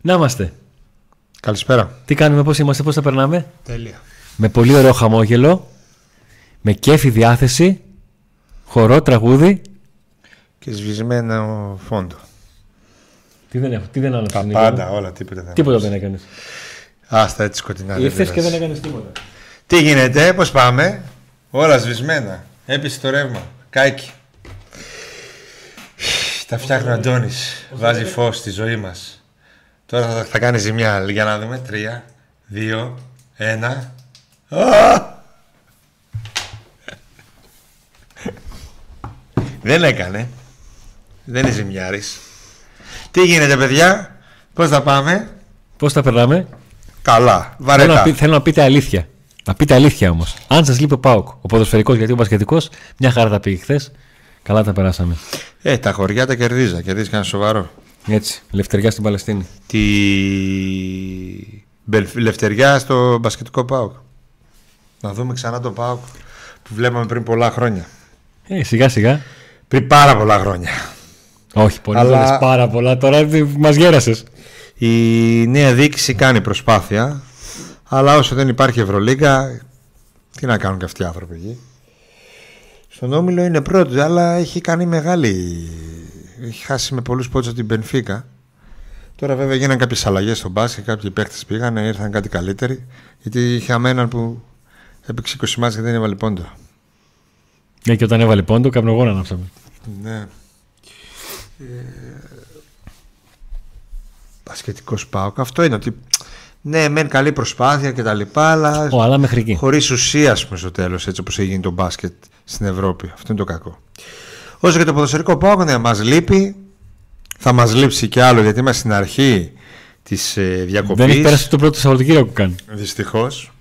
Να είμαστε. Καλησπέρα. Τι κάνουμε, πώς είμαστε, πώς τα περνάμε; Τέλεια. Με πολύ ωραίο χαμόγελο. Με κέφι διάθεση. Χορό, τραγούδι. Και σβησμένο φόντο. Τι δεν έχω, τι δεν άλλαξε. Τα Νίκο; πάντα, όλα, τίποτα δεν Τίποτα άλλαξε. δεν έκανες. Άστα έτσι σκοτεινά. δεν Ήρθες και πειράζει. δεν έκανες τίποτα. Τι γίνεται, πώς πάμε; Όλα σβησμένα. Έπεισε το ρεύμα. Κάικι. Τα φτιάχνει ο Αντώνης. Βάζει φως στη ζωή μας. Τώρα θα, θα κάνει ζημιά. Για να δούμε. Τρία, δύο, ένα. Α! Δεν έκανε. Δεν είναι ζημιάρης. Τι γίνεται παιδιά; Πώς θα πάμε; Πώς τα περνάμε; Καλά. Θέλω να, Βαρετά. πει- θέλω να πείτε αλήθεια. Να πείτε αλήθεια όμως. Αν σας λείπει ο Πάοκ, ο ποδοσφαιρικός γιατί ο μπασκετικός, μια χαρά τα πήγε χθες. Καλά τα περάσαμε. Ε, τα χωριά τα κερδίζα. Κερδίζεις κανένα σοβαρό. Έτσι. Λευτεριά στην Παλαιστίνη. Τη Μπελ- Λευτεριά στο μπασκετικό ΠΑΟΚ. Να δούμε ξανά τον ΠΑΟΚ που βλέπαμε πριν πολλά χρόνια. Ε, σιγά σιγά. Πριν πάρα πολλά χρόνια. Όχι, πολύ Αλλά- Αλλά... πάρα πολλά. Τώρα μας γέρασες. Η νέα διοίκηση κάνει προσπάθεια, αλλά όσο δεν υπάρχει Ευρωλίγκα, τι να κάνουν και αυτοί οι άνθρωποι εκεί. Στον Όμιλο είναι πρώτο, αλλά έχει κάνει μεγάλη. Έχει χάσει με πολλούς πόντους από την Πενφύκα. Τώρα βέβαια γίνανε κάποιες αλλαγές στο μπάσκετ, κάποιοι παίχτε πήγαν, ήρθαν κάτι καλύτεροι. Γιατί είχε αμέναν που έπαιξε 20 μάτς και δεν έβαλε πόντο. Ναι, και όταν έβαλε πόντο, καπνογόνα ανάψαμε. Ναι. Πασχετικό Πάοκ. Αυτό είναι ότι. Ναι, μεν καλή προσπάθεια και τα λοιπά, αλλά Ω, αλλά μέχρι εκεί. χωρίς ουσία, ας πούμε, στο τέλος, έτσι όπως έγινε το μπάσκετ στην Ευρώπη. Αυτό είναι το κακό. Όσο και το ποδοσφαιρικό Πάοκ, ναι, μας λείπει. Θα μας λείψει κι άλλο γιατί είμαστε στην αρχή της ε, διακοπής. Δεν έχει πέρασει το πρώτο Σαββατοκύριακο καν. Δυστυχώς.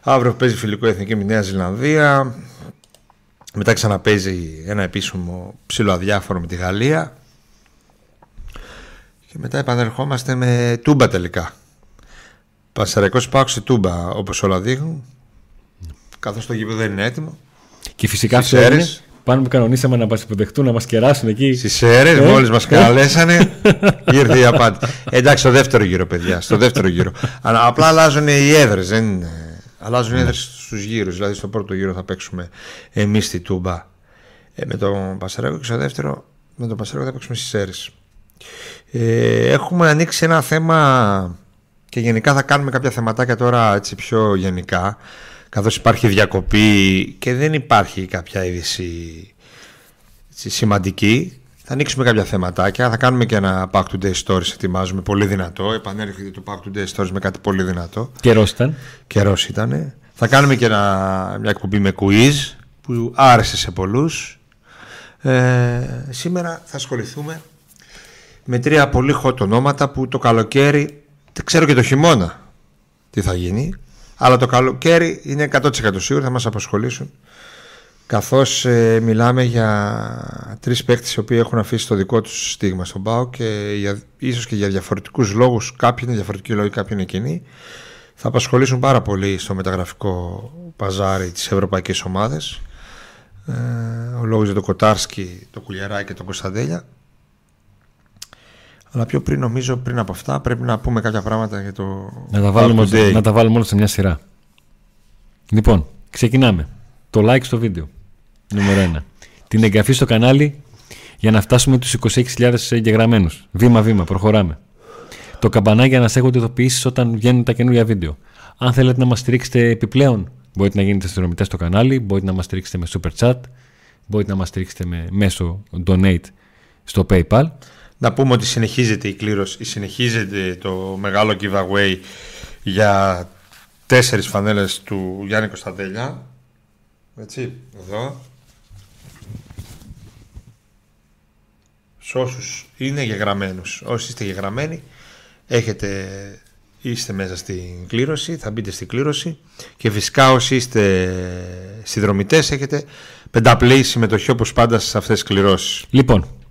Αύριο παίζει φιλικό εθνική με Νέα Ζηλανδία. Μετά ξαναπέζει ένα επίσημο ψηλό αδιάφορο με τη Γαλλία. Και μετά επανερχόμαστε με τούμπα τελικά. Πασαρικό πάω σε τούμπα όπως όλα δείχνουν. Καθώς το γήπεδο δεν είναι έτοιμο. Και φυσικά Στις αυτό είναι. Αίρες. Πάνω που κανονίσαμε να μας υποδεχτούν, να μας κεράσουν εκεί. Στι αίρε, Ε, μόλις μας ε; καλέσανε, ήρθε η απάντηση. Εντάξει, στο δεύτερο γύρο, παιδιά. Στο δεύτερο γύρο. Αλλά απλά αλλάζουν οι έδρες. Δεν... είναι- Αλλάζουν οι έδρες στους γύρους. Δηλαδή, στο πρώτο γύρο θα παίξουμε εμείς τη Τούμπα ε, με τον Πασαρέκο και στο δεύτερο με τον Πασαρέκο θα παίξουμε στι αίρε. Ε, έχουμε ανοίξει ένα θέμα και γενικά θα κάνουμε κάποια θεματάκια τώρα έτσι πιο γενικά καθώς υπάρχει διακοπή και δεν υπάρχει κάποια είδηση έτσι, σημαντική. Θα ανοίξουμε κάποια θεματάκια. Θα κάνουμε και ένα Back to Day Stories. Ετοιμάζουμε πολύ δυνατό. Επανέρχεται το Back to Day Stories με κάτι πολύ δυνατό. Καιρός ήταν. Καιρός ήταν. Θα κάνουμε και ένα, μια εκπομπή με quiz που άρεσε σε πολλούς. Ε, σήμερα θα ασχοληθούμε με τρία πολύ hot ονόματα που το καλοκαίρι, δεν ξέρω και το χειμώνα τι θα γίνει, αλλά το καλοκαίρι είναι 100% σίγουρο θα μας απασχολήσουν. Καθώς ε, μιλάμε για τρεις παίκτες οι οποίοι έχουν αφήσει το δικό τους στίγμα στον ΠΑΟ και για, ίσως και για διαφορετικούς λόγους, κάποιοι είναι διαφορετικοί λόγοι, κάποιοι είναι κοινοί θα απασχολήσουν πάρα πολύ στο μεταγραφικό παζάρι της ευρωπαϊκής ομάδες ε, ο λόγος για τον Κοτάρσκι, τον Κουλιαράκη και τον Κωνσταντέλια αλλά πιο πριν νομίζω πριν από αυτά πρέπει να πούμε κάποια πράγματα για το Να τα, Back βάλουμε, to Day. να τα βάλουμε όλα σε μια σειρά. Λοιπόν, ξεκινάμε. Το like στο βίντεο. Νούμερο 1. Την εγγραφή στο κανάλι για να φτάσουμε τους 26.000 εγγεγραμμένους. Βήμα-βήμα, προχωράμε. Το καμπανάκι για να σας έχετε ειδοποιήσεις όταν βγαίνουν τα καινούργια βίντεο. Αν θέλετε να μας στηρίξετε επιπλέον, μπορείτε να γίνετε συνδρομητές στο κανάλι, μπορείτε να μας στηρίξετε με super chat, μπορείτε να μας στηρίξετε με, μέσω donate στο PayPal. Να πούμε ότι συνεχίζεται η κλήρωση, συνεχίζεται το μεγάλο giveaway για τέσσερις φανέλες του Γιάννη Κωνσταντέλια. Έτσι, εδώ. Σε όσους είναι γεγραμμένους, όσοι είστε γεγραμμένοι, έχετε, είστε μέσα στην κλήρωση, θα μπείτε στην κλήρωση και φυσικά όσοι είστε συνδρομητές έχετε πενταπλή συμμετοχή όπως πάντα σε αυτές τις κληρώσεις. Λοιπόν,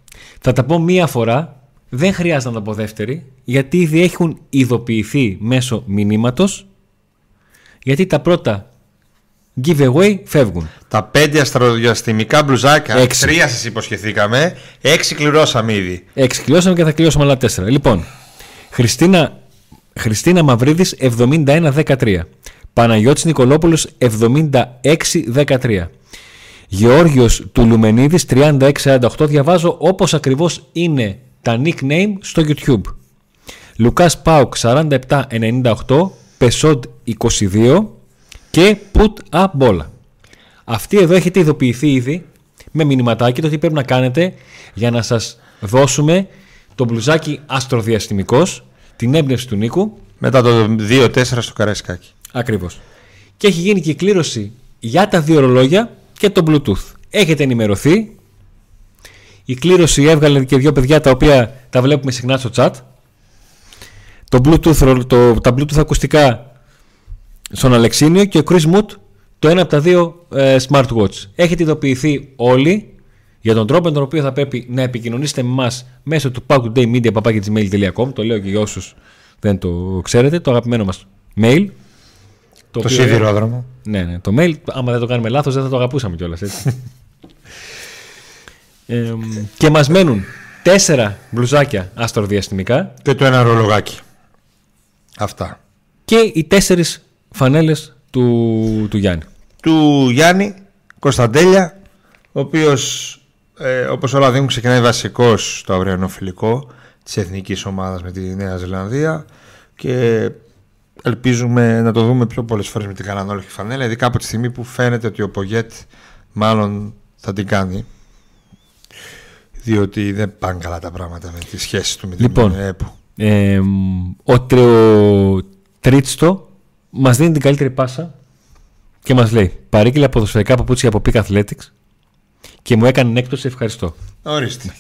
θα τα πω μία φορά. Δεν χρειάζεται να τα πω δεύτερη, γιατί ήδη έχουν ειδοποιηθεί μέσω μηνύματος, γιατί τα πρώτα giveaway φεύγουν. Τα πέντε αστροδιαστημικά μπλουζάκια, Έξι. τρία σας υποσχεθήκαμε, έξι κληρώσαμε ήδη. Έξι κλειώσαμε και θα κλειώσουμε άλλα τέσσερα. Λοιπόν, Χριστίνα, Χριστίνα Μαυρίδης 71-13. Παναγιώτης Νικολόπουλος 76-13. Γεώργιος του Λουμενίδης 36-48. Διαβάζω όπως ακριβώς είναι τα nickname στο YouTube. Λουκάς Πάουκ 47-98. Πεσόντ 22 και Put Up Bola. Αυτή εδώ έχετε ειδοποιηθεί ήδη με μηνυματάκι το τι πρέπει να κάνετε για να σας δώσουμε το μπλουζάκι αστροδιαστημικός, την έμπνευση του Νίκου. Μετά το 2-4 στο Καραϊσκάκι. Ακριβώς. Και έχει γίνει και η κλήρωση για τα δύο ρολόγια και το Bluetooth. Έχετε ενημερωθεί. Η κλήρωση έβγαλε και δύο παιδιά τα οποία τα βλέπουμε συχνά στο chat. Το Bluetooth, το, τα Bluetooth ακουστικά στον Αλεξίνιο και ο Chris Mood το ένα από τα δύο ε, smartwatch. Έχετε ειδοποιηθεί όλοι για τον τρόπο με τον οποίο θα πρέπει να επικοινωνήσετε με εμά μέσω του packdaymedia.gmail.com. Το λέω και για όσους δεν το ξέρετε. Το αγαπημένο μας mail. Το, το σιδηρόδρομο. Ναι, ναι. Το mail, άμα δεν το κάνουμε λάθος, δεν θα το αγαπούσαμε κιόλας. ε, και μας μένουν τέσσερα μπλουζάκια αστροδιαστημικά. Και το ένα ρολογάκι. Αυτά. Και οι τέσσερις φανέλες του, του Γιάννη. Του Γιάννη Κωνσταντέλια, ο οποίος ε, όπως όλα δίνουν ξεκινάει βασικός στο αυριανό φιλικό της εθνικής ομάδας με τη Νέα Ζηλανδία και ελπίζουμε να το δούμε πιο πολλές φορές με την κανανόλικη φανέλα ειδικά από τη στιγμή που φαίνεται ότι ο Πογέτ μάλλον θα την κάνει διότι δεν πάνε καλά τα πράγματα με τη σχέση του με την λοιπόν, ΕΠΟ. Ε, ο, ο Τρίτστο μας δίνει την καλύτερη πάσα και μας λέει παρήγγειλε ποδοσφαιρικά παπούτσια από Peak Athletics και μου έκανε έκπτωση ευχαριστώ. Ορίστε.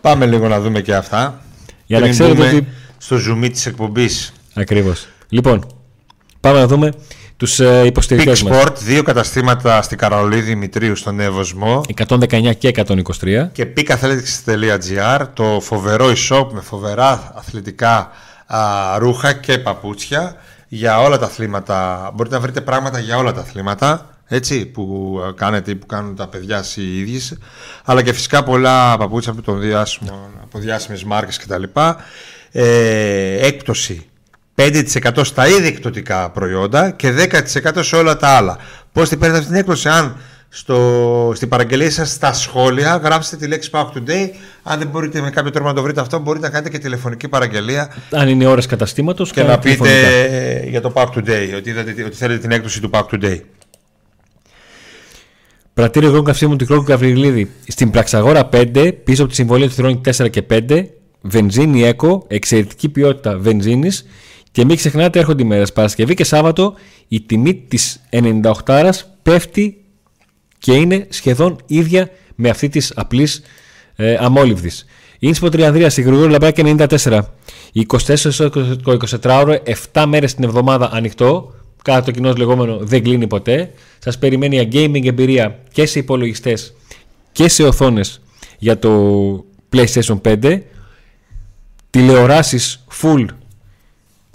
Πάμε λίγο να δούμε και αυτά. Για να ξέρετε ότι... Στο zoom της εκπομπής. Ακριβώς. Λοιπόν, πάμε να δούμε τους ε, υποστηρικτές Peak Sport, δύο καταστήματα στην Καρολίδη Δημητρίου στον Εύωσμο. 119 και 123. Και peakathletics.gr, το φοβερό e-shop με φοβερά αθλητικά α, ρούχα και παπούτσια για όλα τα αθλήματα. Μπορείτε να βρείτε πράγματα για όλα τα αθλήματα έτσι, που κάνετε που κάνουν τα παιδιά οι ίδιοι, αλλά και φυσικά πολλά παπούτσια από, τον διάσημο, από διάσημες μάρκες κτλ. Ε, έκπτωση 5% στα ήδη εκπτωτικά προϊόντα και 10% σε όλα τα άλλα. Πώς την παίρνετε αυτή την έκπτωση, αν στο, στην παραγγελία σας στα σχόλια γράψτε τη λέξη Pack Today. Αν δεν μπορείτε με κάποιο τρόπο να το βρείτε αυτό μπορείτε να κάνετε και τηλεφωνική παραγγελία. Αν είναι ώρες καταστήματος και να πείτε για το Pack Today ότι, ότι θέλετε την έκδοση του Pack Today. Πρατήριο εγώ καυσίμου του Κρόκου Καβριλίδη. Στην Πραξαγόρα 5 πίσω από τη συμβολή του Θηρώνη 4 και 5 βενζίνη έκο, εξαιρετική ποιότητα βενζίνης και μην ξεχνάτε έρχονται οι μέρες Παρασκευή και Σάββατο η τιμή της 98 πέφτει και είναι σχεδόν ίδια με αυτή της απλής ε, αμόλυβδης. Είναι στην Τριανδρία, στη Γρηγόρη Λαμπράκη 94. 24 το 24ωρο, 7 μέρες την εβδομάδα ανοιχτό. Κάθε το κοινό λεγόμενο δεν κλείνει ποτέ. Σας περιμένει για gaming εμπειρία και σε υπολογιστές και σε οθόνες για το PlayStation 5. Τηλεοράσεις full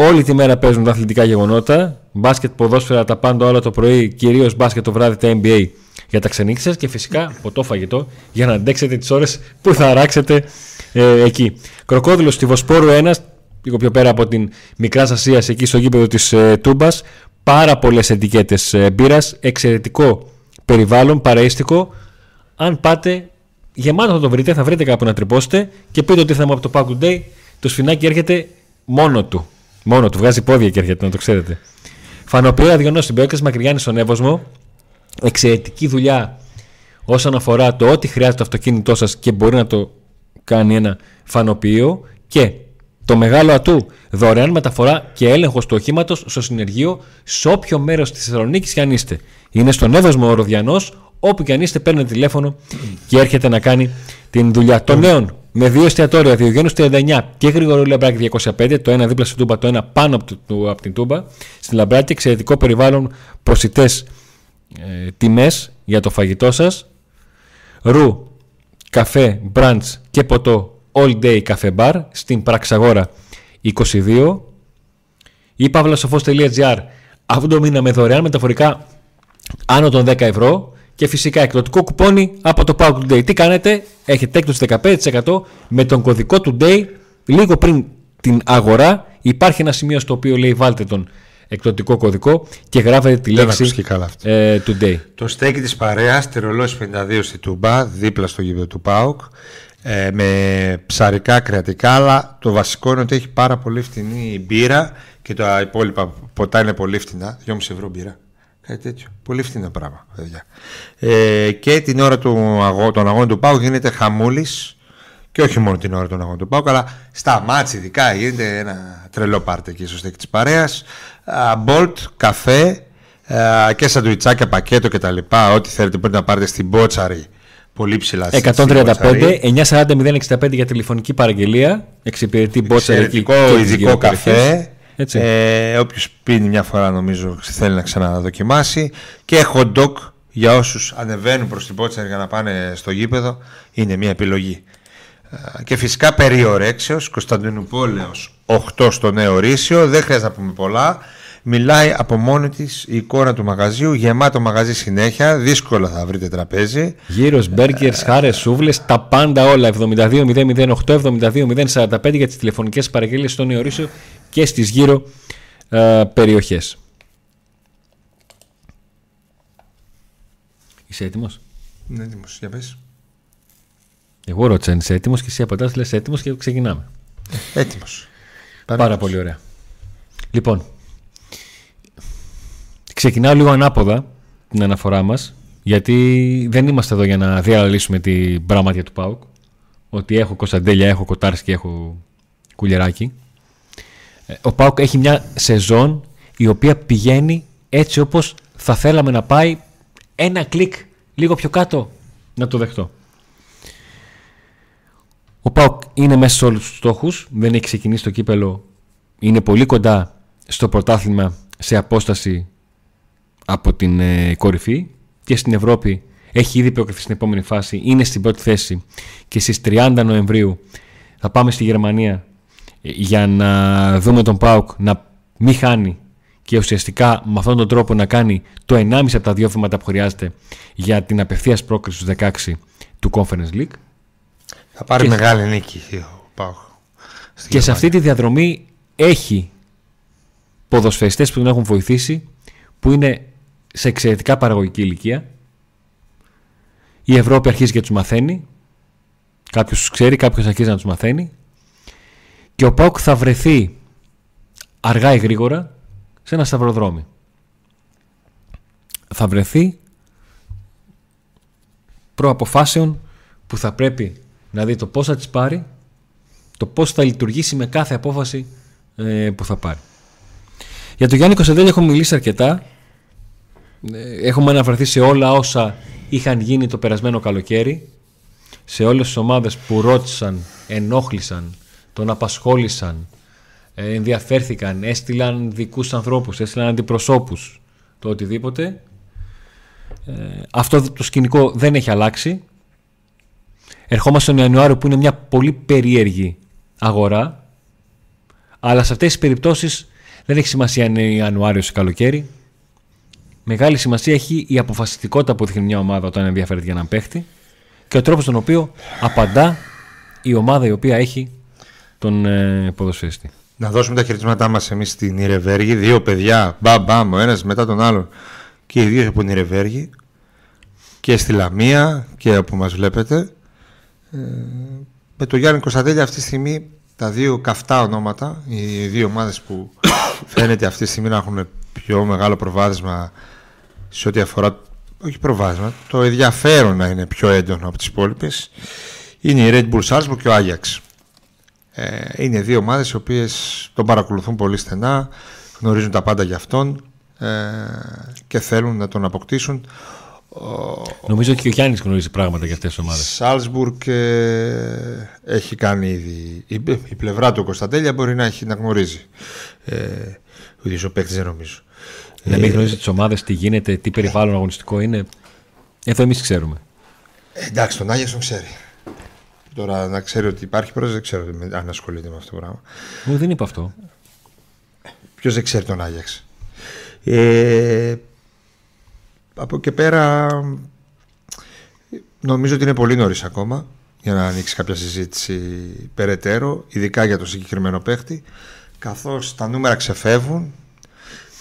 όλη τη μέρα παίζουν τα αθλητικά γεγονότα. Μπάσκετ, ποδόσφαιρα, τα πάντα όλα το πρωί, κυρίως μπάσκετ το βράδυ, τα NBA για τα ξενύχια σας και φυσικά ποτό φαγητό για να αντέξετε τις ώρες που θα αράξετε ε, εκεί. Κροκόδηλος στη Βοσπόρου 1, λίγο πιο πέρα από την Μικρά Ασία, εκεί στο γήπεδο της ε, Τούμπας. Πάρα πολλές ετικέτες ε, μπύρας, εξαιρετικό περιβάλλον, παραίστικο. Αν πάτε, γεμάτο θα το βρείτε, θα βρείτε κάπου να τρυπώσετε και πείτε ότι ήρθαμε από το Pack Day, το σφινάκι έρχεται μόνο του. Μόνο του, βγάζει πόδια και έρχεται, να το ξέρετε. Φανοπλία Διονός στην Μακριγιάννη στον Εύωσμο εξαιρετική δουλειά όσον αφορά το ότι χρειάζεται το αυτοκίνητό σας και μπορεί να το κάνει ένα φανοποιείο και το μεγάλο ατού δωρεάν μεταφορά και έλεγχος του οχήματος στο συνεργείο σε όποιο μέρος της Θεσσαλονίκης και αν είστε. Είναι στον Εύωσμο ο Ροδιανός, όπου και αν είστε παίρνετε τηλέφωνο και έρχεται να κάνει την δουλειά. Των νέων με δύο εστιατόρια, Διογέννου 39 και Γρηγορού Λαμπράκη 205, το ένα δίπλα στην Τούμπα, το ένα πάνω από, το, από την Τούμπα. Στην Λαμπράκη εξαιρετικό περιβάλλον, προσιτές ε, τιμές για το φαγητό σας. Ρου, καφέ, brunch και ποτό all day καφέ bar στην Πραξαγόρα 22 ή παύλασοφός.gr αυτό το μήνα με δωρεάν μεταφορικά άνω των 10 ευρώ και φυσικά εκδοτικό κουπόνι από το Power Today. Τι κάνετε, έχετε έκπτωση 15% με τον κωδικό Today λίγο πριν την αγορά υπάρχει ένα σημείο στο οποίο λέει βάλτε τον εκδοτικό κωδικό και γράφετε τη Δεν λέξη άκουσε και καλά αυτό. ε, today. Το στέκι της παρέας, τερολός 52 στη Τούμπα, δίπλα στο γήπεδο του ΠΑΟΚ, ε, με ψαρικά κρεατικά, αλλά το βασικό είναι ότι έχει πάρα πολύ φτηνή μπύρα και τα υπόλοιπα ποτά είναι πολύ φτηνά, 2,5 ευρώ μπύρα. Κάτι τέτοιο. Πολύ φτηνό πράγμα, παιδιά. Ε, και την ώρα του αγώ, των αγώνων του ΠΑΟΚ γίνεται χαμούλης και όχι μόνο την ώρα των αγώνων του ΠΑΟΚ, αλλά στα ματς ειδικά γίνεται ένα τρελό πάρτι εκεί στο στέκι της παρέας. Wolt, καφέ α, και σαντουιτσάκια, πακέτο κτλ. Ό,τι θέλετε μπορείτε να πάρετε στην Μπότσαρη. Πολύ ψηλά στην 135 Μπότσαρη. 940 για τηλεφωνική παραγγελία. Εξυπηρετεί μπότσα εκεί. Εξαιρετικό και τις ειδικό γύρω περιοχές. καφέ. Έτσι. Ε, Όποιος πίνει μια φορά νομίζω θέλει να ξαναδοκιμάσει. Και hot dog για όσους ανεβαίνουν προς την Πότσαρη για να πάνε στο γήπεδο είναι μια επιλογή. Ε, Και φυσικά περιορέξεως, Κωνσταντινούπολεως 8 στο νέο Ρήσιο, δεν χρειάζεται να πούμε πολλά. Μιλάει από μόνη της η εικόνα του μαγαζιού, γεμάτο μαγαζί συνέχεια, δύσκολα θα βρείτε τραπέζι. Γύρω, μπέργκερς, χάρες, σούβλες, τα πάντα όλα. 72-008, 72-045 για τις τηλεφωνικές παραγγελίες στον Ιωρίσιο και στις γύρω ε, περιοχές. Είσαι έτοιμος; Είναι έτοιμος, για πες. Εγώ ρώτησα αν είσαι έτοιμος και εσύ απαντάς, λες έτοιμος και ξεκινάμε. Έτοιμος. Πάρα πολύ ωραία. Λοιπόν, ξεκινάω λίγο ανάποδα την αναφορά μας, γιατί δεν είμαστε εδώ για να διαλύσουμε την πράγματια του ΠΑΟΚ, ότι έχω Κωνσταντέλια, έχω Κοτάρσκι και έχω Κουλιεράκη. Ε, Ο ΠΑΟΚ έχει μια σεζόν η οποία πηγαίνει έτσι όπως θα θέλαμε να πάει ένα κλικ λίγο πιο κάτω να το δεχτώ. Ο ΠΑΟΚ είναι μέσα σε όλους τους στόχους, δεν έχει ξεκινήσει το κύπελο, είναι πολύ κοντά στο πρωτάθλημα σε απόσταση από την ε, κορυφή και στην Ευρώπη έχει ήδη προκριθεί στην επόμενη φάση, είναι στην πρώτη θέση και στις 30 Νοεμβρίου θα πάμε στη Γερμανία ε, για να δούμε τον ΠΑΟΚ να μην χάνει και ουσιαστικά με αυτόν τον τρόπο να κάνει το 1,5 από τα δύο βήματα που χρειάζεται για την απευθείας πρόκριση στους 16 του Conference League. Θα πάρει Και- μεγάλη νίκη ο Πάοκ. στη Και σε Γερμανία. αυτή τη διαδρομή έχει ποδοσφαιριστές που τον έχουν βοηθήσει που είναι σε εξαιρετικά παραγωγική ηλικία. Η Ευρώπη αρχίζει και τους μαθαίνει. Κάποιος τους ξέρει, κάποιος αρχίζει να τους μαθαίνει. Και ο ΠΑΟΚ θα βρεθεί αργά ή γρήγορα σε ένα σταυροδρόμι. Θα βρεθεί προαποφάσεων που θα πρέπει να δει το πώς θα τις πάρει το πώς θα λειτουργήσει με κάθε απόφαση ε, που θα πάρει. Για τον Γιάννη Κωνσταντέλη έχουμε μιλήσει αρκετά. Ε, έχουμε αναφερθεί σε όλα όσα είχαν γίνει το περασμένο καλοκαίρι. Σε όλες τις ομάδες που ρώτησαν, ενόχλησαν, τον απασχόλησαν, ε, ενδιαφέρθηκαν, έστειλαν δικούς ανθρώπους, έστειλαν αντιπροσώπους, το οτιδήποτε. Ε, αυτό το σκηνικό δεν έχει αλλάξει. Ερχόμαστε τον Ιανουάριο που είναι μια πολύ περίεργη αγορά. Αλλά σε αυτές τις περιπτώσεις δεν έχει σημασία αν είναι Ιανουάριο ή καλοκαίρι. Μεγάλη σημασία έχει η αποφασιστικότητα που δείχνει μια ομάδα όταν ενδιαφέρεται για έναν παίχτη και ο τρόπος τον οποίο απαντά η ομάδα η οποία έχει τον ε, ποδοσφαιριστή. Να δώσουμε τα χαιρετίσματά μας εμείς στην Ιρεβέργη. Δύο παιδιά, μπαμ μπαμ, ο ένας μετά τον άλλον. Και οι δύο από την Ιρεβέργη. Και στη Λαμία και όπου μας βλέπετε. Ε, με τον Γιάννη Κωνσταντέλια αυτή τη στιγμή τα δύο καυτά ονόματα, οι δύο ομάδες που φαίνεται αυτή τη στιγμή να έχουν πιο μεγάλο προβάδισμα σε ό,τι αφορά, όχι προβάδισμα, το ενδιαφέρον να είναι πιο έντονο από τις υπόλοιπες. είναι η Red Bull Salzburg και ο Ajax. Ε, είναι δύο ομάδες οι οποίες τον παρακολουθούν πολύ στενά, γνωρίζουν τα πάντα για αυτόν ε, και θέλουν να τον αποκτήσουν. Νομίζω ότι και ο Γιάννης γνωρίζει πράγματα για αυτές τις ομάδες. Σάλσμπουργκ ε, έχει κάνει ήδη. Η, η πλευρά του Κωνσταντέλια μπορεί να, έχει, να γνωρίζει. Ε, ο ίδιος ο παίκτης δεν νομίζω. Να μην γνωρίζει τις ομάδες, τι γίνεται, τι περιβάλλον αγωνιστικό είναι. Εδώ εμείς ξέρουμε. Ε, εντάξει, τον Άγιαξ τον ξέρει. Τώρα να ξέρει ότι υπάρχει πρόεδρος δεν ξέρω με- αν ασχολείται με αυτό το πράγμα. Μου δεν είπα αυτό. Ποιος δεν ξέρει τον Άγιαξ. Ε, από εκεί πέρα νομίζω ότι είναι πολύ νωρίς ακόμα. για να ανοίξει κάποια συζήτηση περαιτέρω, ειδικά για το συγκεκριμένο παίχτη, καθώς τα νούμερα ξεφεύγουν,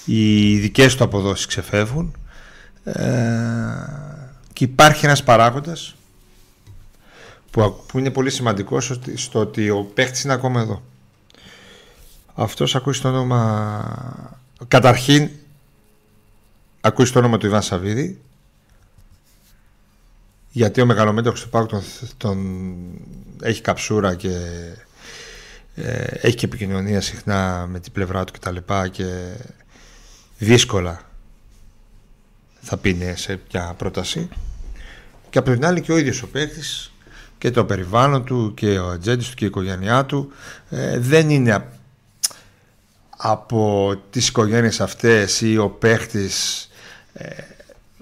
οι δικές του αποδόσεις ξεφεύγουν ε, και υπάρχει ένας παράγοντας που, που είναι πολύ σημαντικός στο ότι ο παίχτης είναι ακόμα εδώ. Αυτός ακούει το όνομα... Καταρχήν ακούει το όνομα του Ιβάν Σαββίδη γιατί ο μεγαλομέτωχος του Πάουκ τον, τον, έχει καψούρα και ε, έχει και επικοινωνία συχνά με την πλευρά του κτλ. Και, και δύσκολα θα πει ναι σε μια πρόταση. Και από την άλλη και ο ίδιος ο παίκτης και το περιβάλλον του και ο ατζέντης του και η οικογένειά του ε, δεν είναι από τις οικογένειες αυτές ή ο παίχτης ε,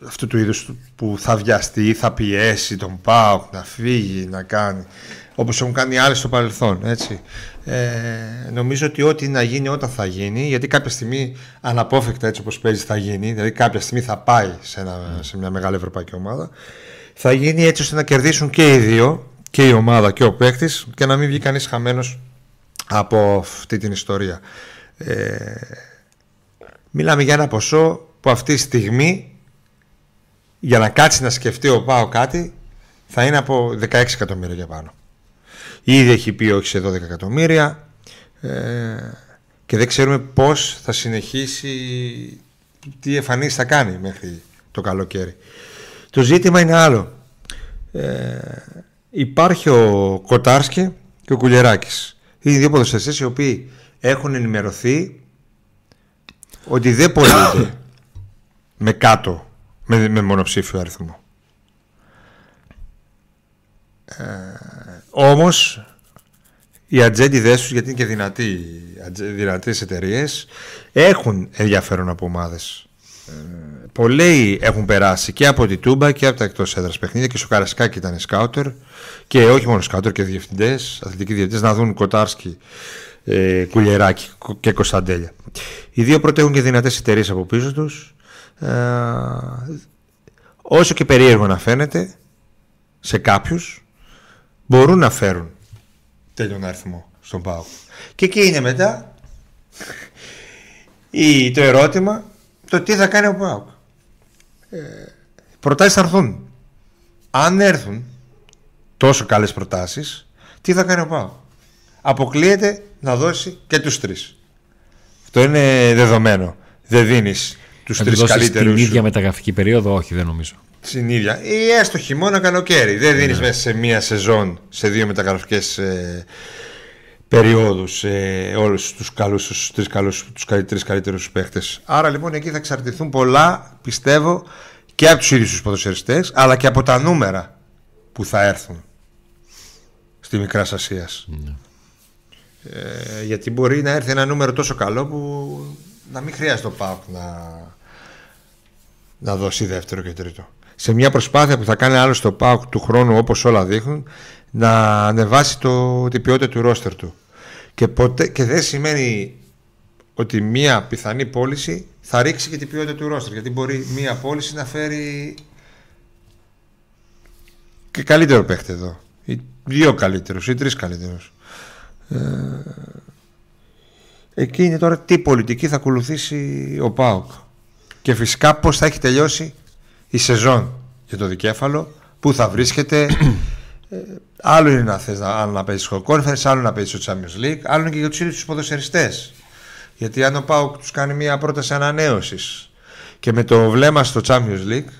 αυτού του είδους που θα βιαστεί ή θα πιέσει τον ΠΑΟΚ να φύγει, να κάνει όπως έχουν κάνει άλλοι στο παρελθόν έτσι. Ε, νομίζω ότι ό,τι να γίνει όταν θα γίνει γιατί κάποια στιγμή αναπόφευκτα έτσι όπως παίζει θα γίνει δηλαδή κάποια στιγμή θα πάει σε, ένα, σε μια μεγάλη ευρωπαϊκή ομάδα θα γίνει έτσι ώστε να κερδίσουν και οι δύο και η ομάδα και ο παίκτης και να μην βγει κανείς χαμένος από αυτή την ιστορία ε, μιλάμε για ένα ποσό που αυτή τη στιγμή για να κάτσει να σκεφτεί ο Πάο κάτι θα είναι από 16 εκατομμύρια για πάνω. Ήδη έχει πει όχι σε 12 εκατομμύρια ε, και δεν ξέρουμε πώς θα συνεχίσει, τι εμφανίσεις θα κάνει μέχρι το καλοκαίρι. Το ζήτημα είναι άλλο. Ε, υπάρχει ο Κοτάρσκι και ο Κουλιεράκης. Είναι δύο ποδοσφαιριστές οι οποίοι έχουν ενημερωθεί ότι δεν πωλούνται με κάτω με, με μονοψήφιο αριθμό. Ε, όμως οι ατζέντιδες τους γιατί είναι και δυνατοί, δυνατές εταιρείες, έχουν ενδιαφέρον από ομάδες. Ε, πολλοί έχουν περάσει και από τη Τούμπα και από τα εκτός έδρας παιχνίδια και στο Καρασκάκι ήταν σκάουτερ και όχι μόνο σκάουτερ και διευθυντές, αθλητικοί διευθυντές να δουν Κοτάρσκι, ε, Κουλιεράκη και Κωνσταντέλια. Οι δύο πρώτοι έχουν και δυνατές εταιρείες από πίσω τους ε, όσο και περίεργο να φαίνεται σε κάποιους μπορούν να φέρουν τέτοιον αριθμό στον ΠΑΟ. Και εκεί είναι μετά η, το ερώτημα το τι θα κάνει ο ΠΑΟ. Ε, προτάσεις θα έρθουν. Αν έρθουν τόσο καλές προτάσεις, τι θα κάνει ο ΠΑΟ. Αποκλείεται να δώσει και τους τρεις. Αυτό είναι δεδομένο. Δεν δίνεις τους τρεις καλύτερους. Στην ίδια μεταγραφική περίοδο, όχι, δεν νομίζω. Στην ίδια. Ή έστω χειμώνα, καλοκαίρι. Δεν δίνεις ναι. μέσα σε μία σεζόν, σε δύο μεταγραφικές ε, περιόδους, ε, όλους τους καλούς, τους τρεις τρεις καλύτερους παίχτες. Άρα λοιπόν εκεί θα εξαρτηθούν πολλά, πιστεύω, και από τους ίδιους τους ποδοσφαιριστές, αλλά και από τα νούμερα που θα έρθουν στη Μικράς Ασίας. Ναι. Ε, γιατί μπορεί να έρθει ένα νούμερο τόσο καλό που να μην χρειάζεται ο ΠΑΟΚ να, να δώσει δεύτερο και τρίτο. Σε μια προσπάθεια που θα κάνει άλλο στο ΠΑΟΚ του χρόνου όπως όλα δείχνουν να ανεβάσει το, την ποιότητα του ρόστερ του. Και, ποτέ, και δεν σημαίνει ότι μια πιθανή πώληση θα ρίξει και την ποιότητα του ρόστερ. Γιατί μπορεί μια πώληση να φέρει και καλύτερο παίχτη εδώ. Ή δύο καλύτερους ή τρεις καλύτερους. Ε, εκεί είναι τώρα τι πολιτική θα ακολουθήσει ο ΠΑΟΚ και φυσικά πώς θα έχει τελειώσει η σεζόν για το δικέφαλο, πού θα βρίσκεται. Ε, άλλο είναι να θες να, να παίζεις στο Conference, άλλο να παίζεις στο Champions League, άλλο είναι και για τους ίδιους τους ποδοσφαιριστές. Γιατί αν ο Πάουκ τους κάνει μια πρόταση ανανέωσης και με το βλέμμα στο Champions League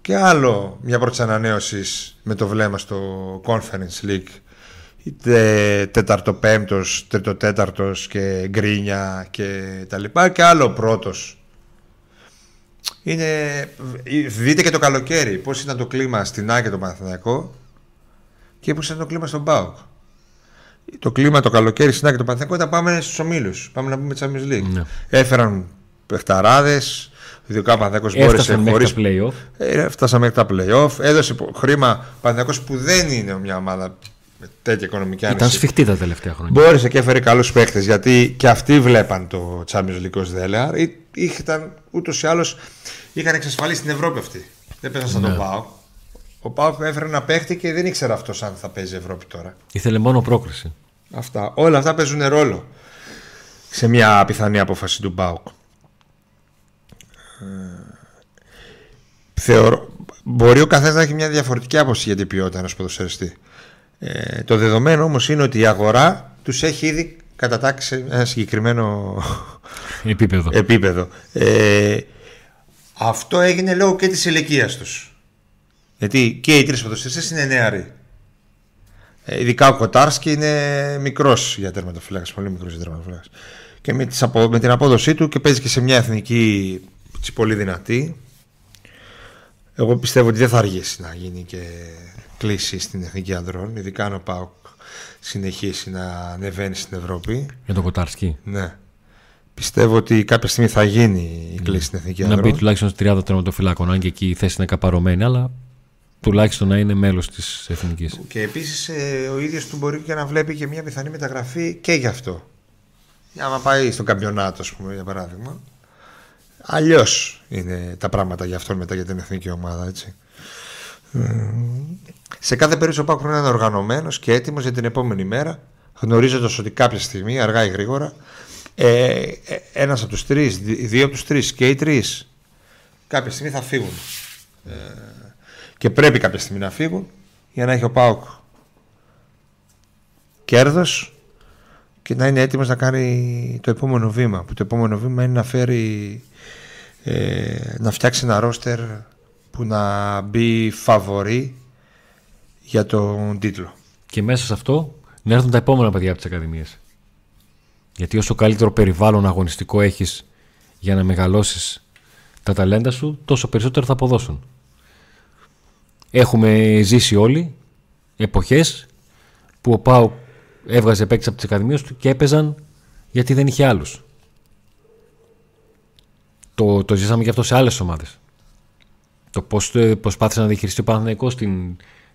και άλλο μια πρόταση ανανέωσης με το βλέμμα στο Conference League είτε τέταρτο πέμπτος, τρίτο τέταρτος και γκρίνια και τα λοιπά και άλλο πρώτος είναι, δείτε και το καλοκαίρι πώς ήταν το κλίμα στην Άκη το Παναθηναϊκό και πώς ήταν το κλίμα στον ΠΑΟΚ. Το κλίμα το καλοκαίρι στην Άκη το Παναθηναϊκό ήταν πάμε στους ομίλους, πάμε να πούμε Champions League. Ναι. Έφεραν παιχταράδες, ο Ιδιοκά Παναθηναϊκός μπόρεσε χωρίς... play-off. Ε, φτάσαμε μέχρι τα play-off, έδωσε χρήμα Παναθηναϊκός που δεν είναι μια ομάδα με τέτοια οικονομική άνεση. Ήταν σφιχτή τα τελευταία χρόνια. Μπόρεσε και έφερε καλούς παίχτε γιατί και αυτοί βλέπαν το Champions League ως δέλεα. Ήταν ούτως ή άλλω είχαν εξασφαλίσει την Ευρώπη αυτή. Δεν πέσαν σαν ναι. τον Πάο. Ο Πάοκ έφερε ένα παίχτη και δεν ήξερε αυτός αν θα παίζει Ευρώπη τώρα. Ήθελε μόνο πρόκριση. Αυτά. Όλα αυτά παίζουν ρόλο σε μια πιθανή απόφαση του Πάοκ. Ε, θεωρώ, μπορεί ο καθένας να έχει μια διαφορετική άποψη για την ποιότητα ενός ποδοσφαιριστή. Ε, το δεδομένο όμως είναι ότι η αγορά τους έχει ήδη κατατάξει ένα συγκεκριμένο επίπεδο. επίπεδο. Ε, αυτό έγινε λόγω και της ηλικίας τους. Γιατί και οι τρεις ποδοσφαιριστέ είναι νεαροί. Ε, ειδικά ο Κοτάρσκι είναι μικρός για τερματοφύλακας, πολύ μικρός για τερματοφύλακας. Και με, τις, με την απόδοσή του και παίζει και σε μια εθνική πολύ δυνατή. Εγώ πιστεύω ότι δεν θα αργήσει να γίνει και κλίση στην εθνική ανδρών, ειδικά αν ο Πάοκ συνεχίσει να ανεβαίνει στην Ευρώπη. Για τον Κοτάρσκι. Ναι. Πιστεύω ότι κάποια στιγμή θα γίνει η κλίση στην εθνική ανδρών. Να μπει τουλάχιστον στη 30 τερματοφυλάκων, αν και εκεί η θέση είναι καπαρωμένη, αλλά τουλάχιστον να είναι μέλος της εθνικής. Και επίσης ε, ο ίδιος του μπορεί και να βλέπει και μια πιθανή μεταγραφή και γι' αυτό. Για να πάει στον καμπιονάτο, ας πούμε, για παράδειγμα. Αλλιώς είναι τα πράγματα για αυτόν μετά για την εθνική ομάδα, έτσι. Σε κάθε περίπτωση ο Πάκου είναι οργανωμένος και έτοιμος για την επόμενη μέρα, γνωρίζοντας ότι κάποια στιγμή, αργά ή γρήγορα, ε, ε ένας από τους τρεις, δύο από τους τρεις και οι τρεις κάποια στιγμή θα φύγουν. Ε, και πρέπει κάποια στιγμή να φύγουν για να έχει ο Πάοκ κέρδος και να είναι έτοιμος να κάνει το επόμενο βήμα που το επόμενο βήμα είναι να φέρει ε, να φτιάξει ένα ρόστερ που να μπει φαβορή για τον τίτλο. Και μέσα σε αυτό να έρθουν τα επόμενα παιδιά από τις Ακαδημίες. Γιατί όσο καλύτερο περιβάλλον αγωνιστικό έχεις για να μεγαλώσεις τα ταλέντα σου, τόσο περισσότερο θα αποδώσουν. Έχουμε ζήσει όλοι εποχές που ο Πάου έβγαζε παίκτη από τις Ακαδημίες του και έπαιζαν γιατί δεν είχε άλλους. Το, το ζήσαμε και αυτό σε άλλες ομάδες. Το πώς προσπάθησε να διαχειριστεί ο Παναθηναϊκός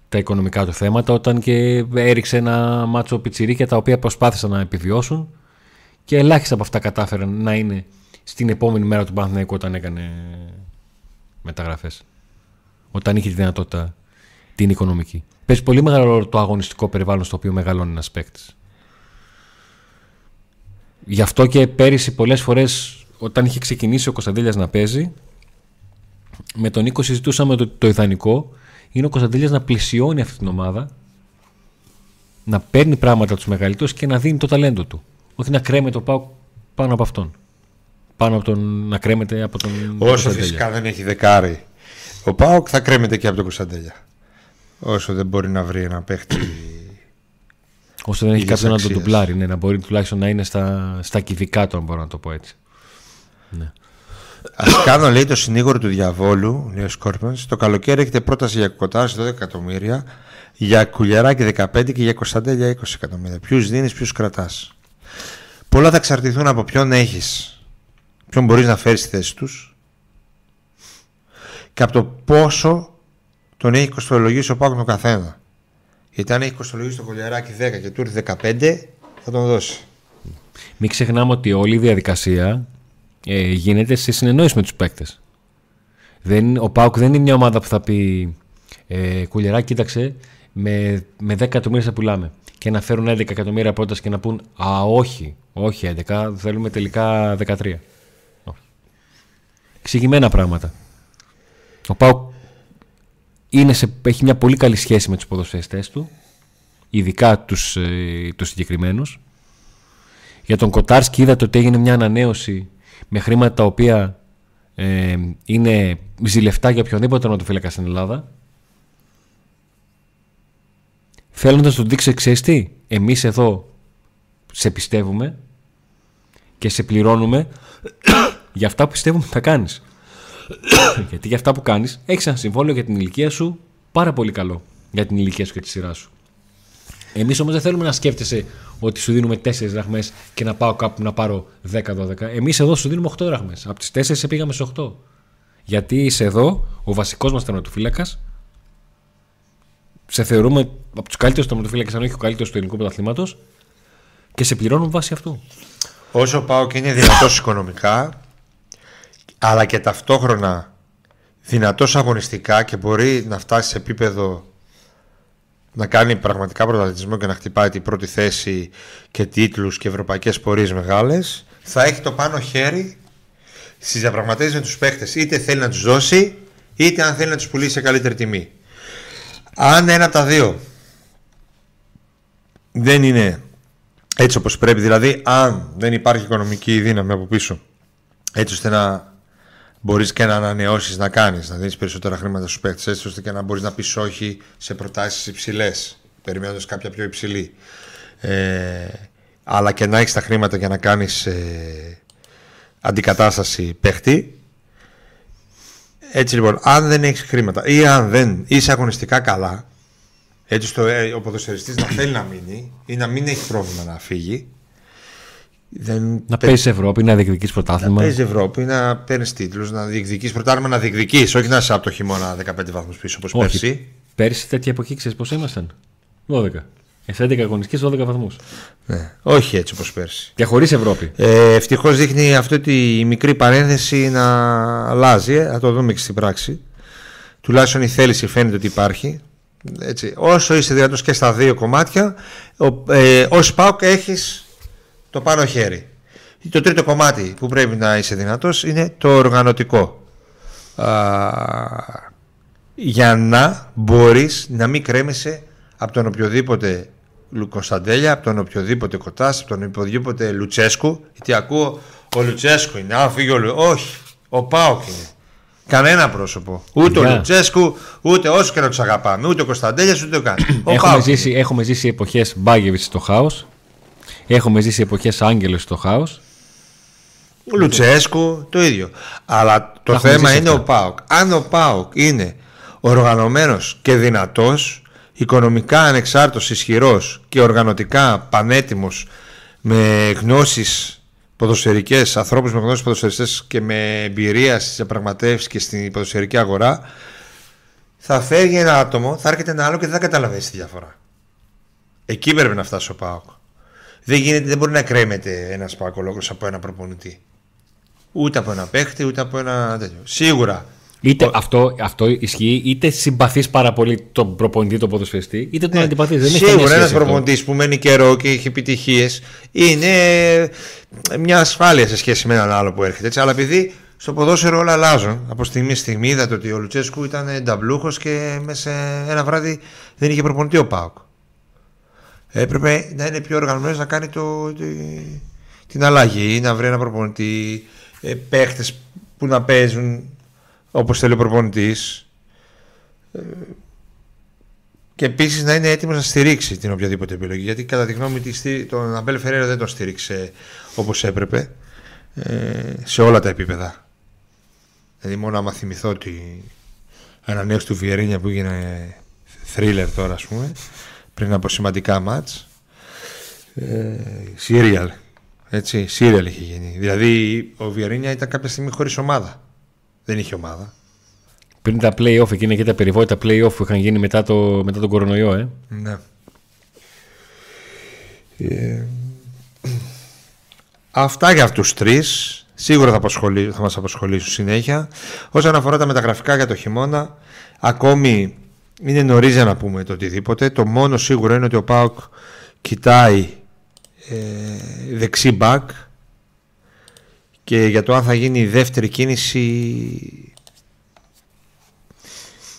τα οικονομικά του θέματα όταν και έριξε ένα μάτσο πιτσιρίκια τα οποία προσπάθησαν να επιβιώσουν και ελάχιστα από αυτά κατάφεραν να είναι στην επόμενη μέρα του Παναθηναϊκού όταν έκανε μεταγραφές. Όταν είχε τη δυνατότητα την οικονομική. Παίζει πολύ μεγάλο ρόλο το αγωνιστικό περιβάλλον στο οποίο μεγαλώνει ένας παίκτης. Γι' αυτό και πέρυσι πολλές φορές όταν είχε ξεκινήσει ο Κωνσταντέλιας να παίζει με τον Νίκο συζητούσαμε το, το ιδανικό είναι ο Κωνσταντέλιας να πλησιώνει αυτή την ομάδα να παίρνει πράγματα από τους μεγαλύτερους και να δίνει το ταλέντο του. Όχι να κρέμεται το πάω πάνω από αυτόν. Πάνω από τον, να κρέμεται από τον Όσο φυσικά δεν έχει δεκάρι. Ο Πάοκ θα κρέμεται και από τον Κωνσταντέλια. Όσο δεν μπορεί να βρει ένα παίχτη. Όσο δεν έχει κάποιον να τον τουμπλάρει, ναι, να μπορεί τουλάχιστον να είναι στα, στα κυβικά του, αν μπορώ να το πω έτσι. Ναι. Α κάνω, λέει, το συνήγορο του διαβόλου, λέει ο Σκόρπιον. Το καλοκαίρι έχετε πρόταση για κοτάρι 12 εκατομμύρια, για κουλιαράκι 15 και για κωνσταντέλια 20 εκατομμύρια. Ποιους δίνεις, ποιους κρατάς. Πολλά θα εξαρτηθούν από ποιον έχεις, ποιον μπορείς να φέρεις στη θέση τους και από το πόσο τον έχει κοστολογήσει ο Πάκος τον καθένα. Γιατί αν έχει κοστολογήσει το κολιαράκι 10 και του ήρθε 15, θα τον δώσει. Μην ξεχνάμε ότι όλη η διαδικασία ε, γίνεται σε συνεννόηση με τους παίκτες. Ο Πάουκ δεν είναι μια ομάδα που θα πει ε, Κουλιαράκι, κοίταξε, με, με 10 εκατομμύρια θα πουλάμε. Και να φέρουν 11 εκατομμύρια πρόταση και να πούν Α, όχι, όχι 11, θέλουμε τελικά 13. Εξηγημένα πράγματα. Ο Πάουκ είναι σε, έχει μια πολύ καλή σχέση με τους ποδοσφαιριστές του, ειδικά τους, ε, τους συγκεκριμένους. Για τον Κοτάρσκι είδατε ότι έγινε μια ανανέωση με χρήματα τα οποία ε, είναι ζηλευτά για οποιονδήποτε φύλακα στην Ελλάδα. Θέλοντας να τον δείξει ξέρεις τι, εμείς εδώ σε πιστεύουμε και σε πληρώνουμε για αυτά που πιστεύουμε θα κάνεις. Γιατί για αυτά που κάνεις, έχεις ένα συμβόλαιο για την ηλικία σου πάρα πολύ καλό. Για την ηλικία σου και τη σειρά σου. Εμείς όμως δεν θέλουμε να σκέφτεσαι ότι σου δίνουμε 4 δραχμές και να πάω κάπου να πάρω 10-12. Εμείς εδώ σου δίνουμε 8 δραχμές. Από τις 4 σε πήγαμε σε 8. Γιατί είσαι εδώ, ο βασικός μας τερματοφύλακα. Σε θεωρούμε από τους καλύτερους τερματοφύλακε, αν όχι ο καλύτερος του ελληνικού πρωταθλήματος. Και σε πληρώνουν βάσει αυτού. Όσο πάω και είναι δυνατός οικονομικά, αλλά και ταυτόχρονα δυνατός αγωνιστικά και μπορεί να φτάσει σε επίπεδο να κάνει πραγματικά πρωταθλητισμό και να χτυπάει την πρώτη θέση και τίτλους και ευρωπαϊκές πορείες μεγάλες θα έχει το πάνω χέρι στις διαπραγματεύσεις με τους παίχτες είτε θέλει να τους δώσει είτε αν θέλει να τους πουλήσει σε καλύτερη τιμή. Αν ένα από τα δύο δεν είναι έτσι όπως πρέπει δηλαδή αν δεν υπάρχει οικονομική δύναμη από πίσω έτσι ώστε να μπορείς και να ανανεώσεις να κάνεις να δίνεις περισσότερα χρήματα στους παίκτες έτσι ώστε και να μπορείς να πεις όχι σε προτάσεις υψηλές, περιμένοντας κάποια πιο υψηλή. Ε, αλλά και να έχεις τα χρήματα για να κάνεις ε, αντικατάσταση παίχτη. Έτσι λοιπόν αν δεν έχεις χρήματα ή αν δεν είσαι αγωνιστικά καλά έτσι στο, ε, ο ποδοσφαιριστής να θέλει να μείνει ή να μην έχει πρόβλημα να φύγει δεν... Να παίζεις Ευρώπη, να διεκδικείς πρωτάθλημα. Να παίζεις Ευρώπη, να παίρνεις τίτλους, να διεκδικείς πρωτάθλημα, να διεκδικείς. Όχι να είσαι από το χειμώνα 15 βαθμούς πίσω όπως πέρσι. Πέρσι τέτοια εποχή ξέρεις πώς ήμασταν; 12. Σε 11 αγωνιστικές 12 βαθμούς. Ναι, όχι έτσι όπως πέρσι. Και χωρίς Ευρώπη. Ε, Ευτυχώς δείχνει αυτή η μικρή παρένθεση να αλλάζει. Ε, θα το δούμε και στην πράξη. Τουλάχιστον η θέληση φαίνεται ότι υπάρχει. Έτσι. Όσο είσαι δυνατός και στα δύο κομμάτια, ε, ως ΠΑΟΚ έχεις το πάνω χέρι. Το τρίτο κομμάτι που πρέπει να είσαι δυνατός είναι το οργανωτικό. Α, για να μπορείς να μην κρέμεσαι από τον οποιοδήποτε Κωνσταντέλια, από τον οποιοδήποτε Κοτάς, από τον οποιοδήποτε Λουτσέσκου. Γιατί ακούω ο Λουτσέσκου είναι, α φύγει ο Όχι, ο Πάοκ είναι. Κανένα πρόσωπο. Ούτε ο Λουτσέσκου, ούτε όσο και να τους αγαπάμε. Ούτε ο Κωνσταντέλιας, ούτε ο Καν. Έχουμε, ζήσει, έχουμε ζήσει εποχές Μπάγκεβιτς στο χάος. Έχουμε ζήσει εποχές άγγελο στο χάος. Λουτσέσκου, το ίδιο. Αλλά το θέμα είναι ο Πάοκ. Αν ο Πάοκ είναι οργανωμένος και δυνατός, οικονομικά ανεξάρτητος, ισχυρός και οργανωτικά πανέτοιμος με γνώσεις ποδοσφαιρικές, ανθρώπους με γνώσεις ποδοσφαιριστές και με εμπειρία στις διαπραγματεύσεις και στην ποδοσφαιρική αγορά, θα φέρει ένα άτομο, θα έρχεται ένα άλλο και δεν θα καταλαβαίνει τη διαφορά. Εκεί πρέπει να φτάσει ο Πάοκ. Δεν, γίνεται, δεν μπορεί να κρέμεται ένας Πάκο από ένα προπονητή. Ούτε από ένα παίχτη, ούτε από ένα τέτοιο. Σίγουρα. Είτε αυτό, αυτό ισχύει, είτε συμπαθείς πάρα πολύ τον προπονητή, τον ποδοσφαιριστή, είτε τον ναι. αντιπαθείς. Σίγουρα ένας προπονητής που μένει καιρό και έχει επιτυχίες είναι μια ασφάλεια σε σχέση με έναν άλλο που έρχεται. Έτσι. Αλλά επειδή στο ποδόσφαιρο όλα αλλάζουν. Από στιγμή στη στιγμή είδατε ότι ο Λουτσέσκου ήταν νταμπλούχος και μέσα σε ένα βράδυ δεν είχε προπονητή ο Πάοκ έπρεπε να είναι πιο οργανωμένος να κάνει το, την αλλαγή, να βρει ένα προπονητή, ε, παίχτες που να παίζουν όπως θέλει ο προπονητής. Ε, και επίσης να είναι έτοιμος να στηρίξει την οποιαδήποτε επιλογή. Γιατί κατά τη γνώμη μου τον Αμπέλ Φεραίρα δεν τον στήριξε όπως έπρεπε ε, σε όλα τα επίπεδα. Δηλαδή, μόνο άμα θυμηθώ ότι ανανέωση του Βιερίνια που έγινε θρίλερ τώρα, ας πούμε, πριν από σημαντικά μάτς. Ε, Σύριαλ έτσι, Σύριαλ είχε γίνει. Δηλαδή ο Βιαρίνια ήταν κάποια στιγμή χωρίς ομάδα. Δεν είχε ομάδα. Πριν τα play-off εκείνα και τα περιβόητα play-off που είχαν γίνει μετά, το, μετά τον κορονοϊό ε. ναι. Ε, Αυτά για αυτούς τρεις. Σίγουρα θα, θα μας απασχολήσουν συνέχεια. Όσον αφορά τα μεταγραφικά για το χειμώνα Ακόμη είναι νωρίς για να πούμε το οτιδήποτε. Το μόνο σίγουρο είναι ότι ο Πάουκ κοιτάει ε, δεξί μπακ και για το αν θα γίνει η δεύτερη κίνηση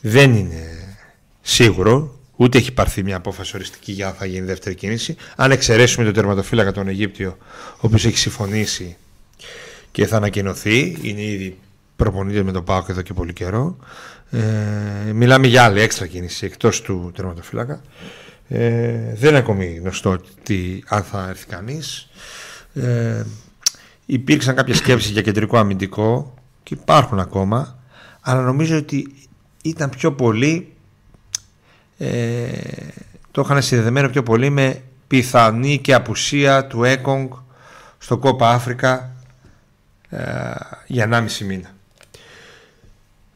δεν είναι σίγουρο. Ούτε έχει πάρθει μια απόφαση οριστική για αν θα γίνει η δεύτερη κίνηση. Αν εξαιρέσουμε τον τερματοφύλακα τον Αιγύπτιο, ο οποίος έχει συμφωνήσει και θα ανακοινωθεί, είναι ήδη προπονείται με τον Πάοκ εδώ και πολύ καιρό. Ε, μιλάμε για άλλη έξτρα κίνηση εκτός του τερματοφύλακα. Ε, δεν είναι ακόμη γνωστό τι, αν θα έρθει κανείς. Ε, υπήρξαν κάποιες σκέψεις για κεντρικό αμυντικό και υπάρχουν ακόμα αλλά νομίζω ότι ήταν πιο πολύ ε, το είχαν συνδεδεμένο πιο πολύ με πιθανή και απουσία του Έκογκ στο Κόπα Αφρικα ε, για 1,5 μήνα.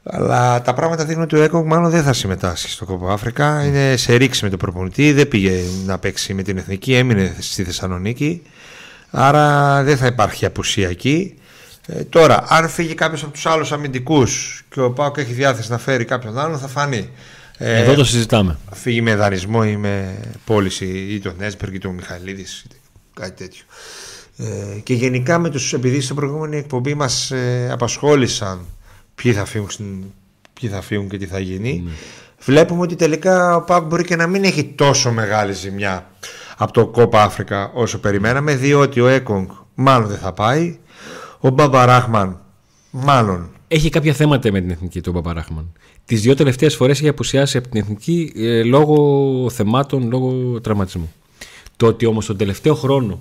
Αλλά τα πράγματα δείχνουν ότι ο Έκογκ μάλλον δεν θα συμμετάσχει στο Κόπο Αφρικα. Είναι σε ρήξη με τον προπονητή. Δεν πήγε να παίξει με την εθνική. Έμεινε στη Θεσσαλονίκη. Άρα δεν θα υπάρχει απουσία εκεί. Ε, τώρα, αν φύγει κάποιος από τους άλλους αμυντικούς και ο Πάοκ έχει διάθεση να φέρει κάποιον άλλον, θα φανεί. Ε, Εδώ το συζητάμε. Φύγει με δανεισμό ή με πώληση ή τον Έσμπεργκ ή τον Μιχαηλίδη, κάτι τέτοιο. Ε, και γενικά με τους, επειδή στην προηγούμενη εκπομπή μας ε, απασχόλησαν ποιοι θα φύγουν, ποιοι θα φύγουν και τι θα γίνει ναι. βλέπουμε ότι τελικά ο Πάκ μπορεί και να μην έχει τόσο μεγάλη ζημιά από το Κόπα Αφρικα όσο περιμέναμε διότι ο Έκογκ μάλλον δεν θα πάει ο Μπαμπαράχμαν μάλλον έχει κάποια θέματα με την εθνική του Μπαμπαράχμαν. Τις δύο τελευταίες φορές έχει απουσιάσει από την εθνική ε, λόγω θεμάτων, λόγω τραυματισμού. Το ότι όμως τον τελευταίο χρόνο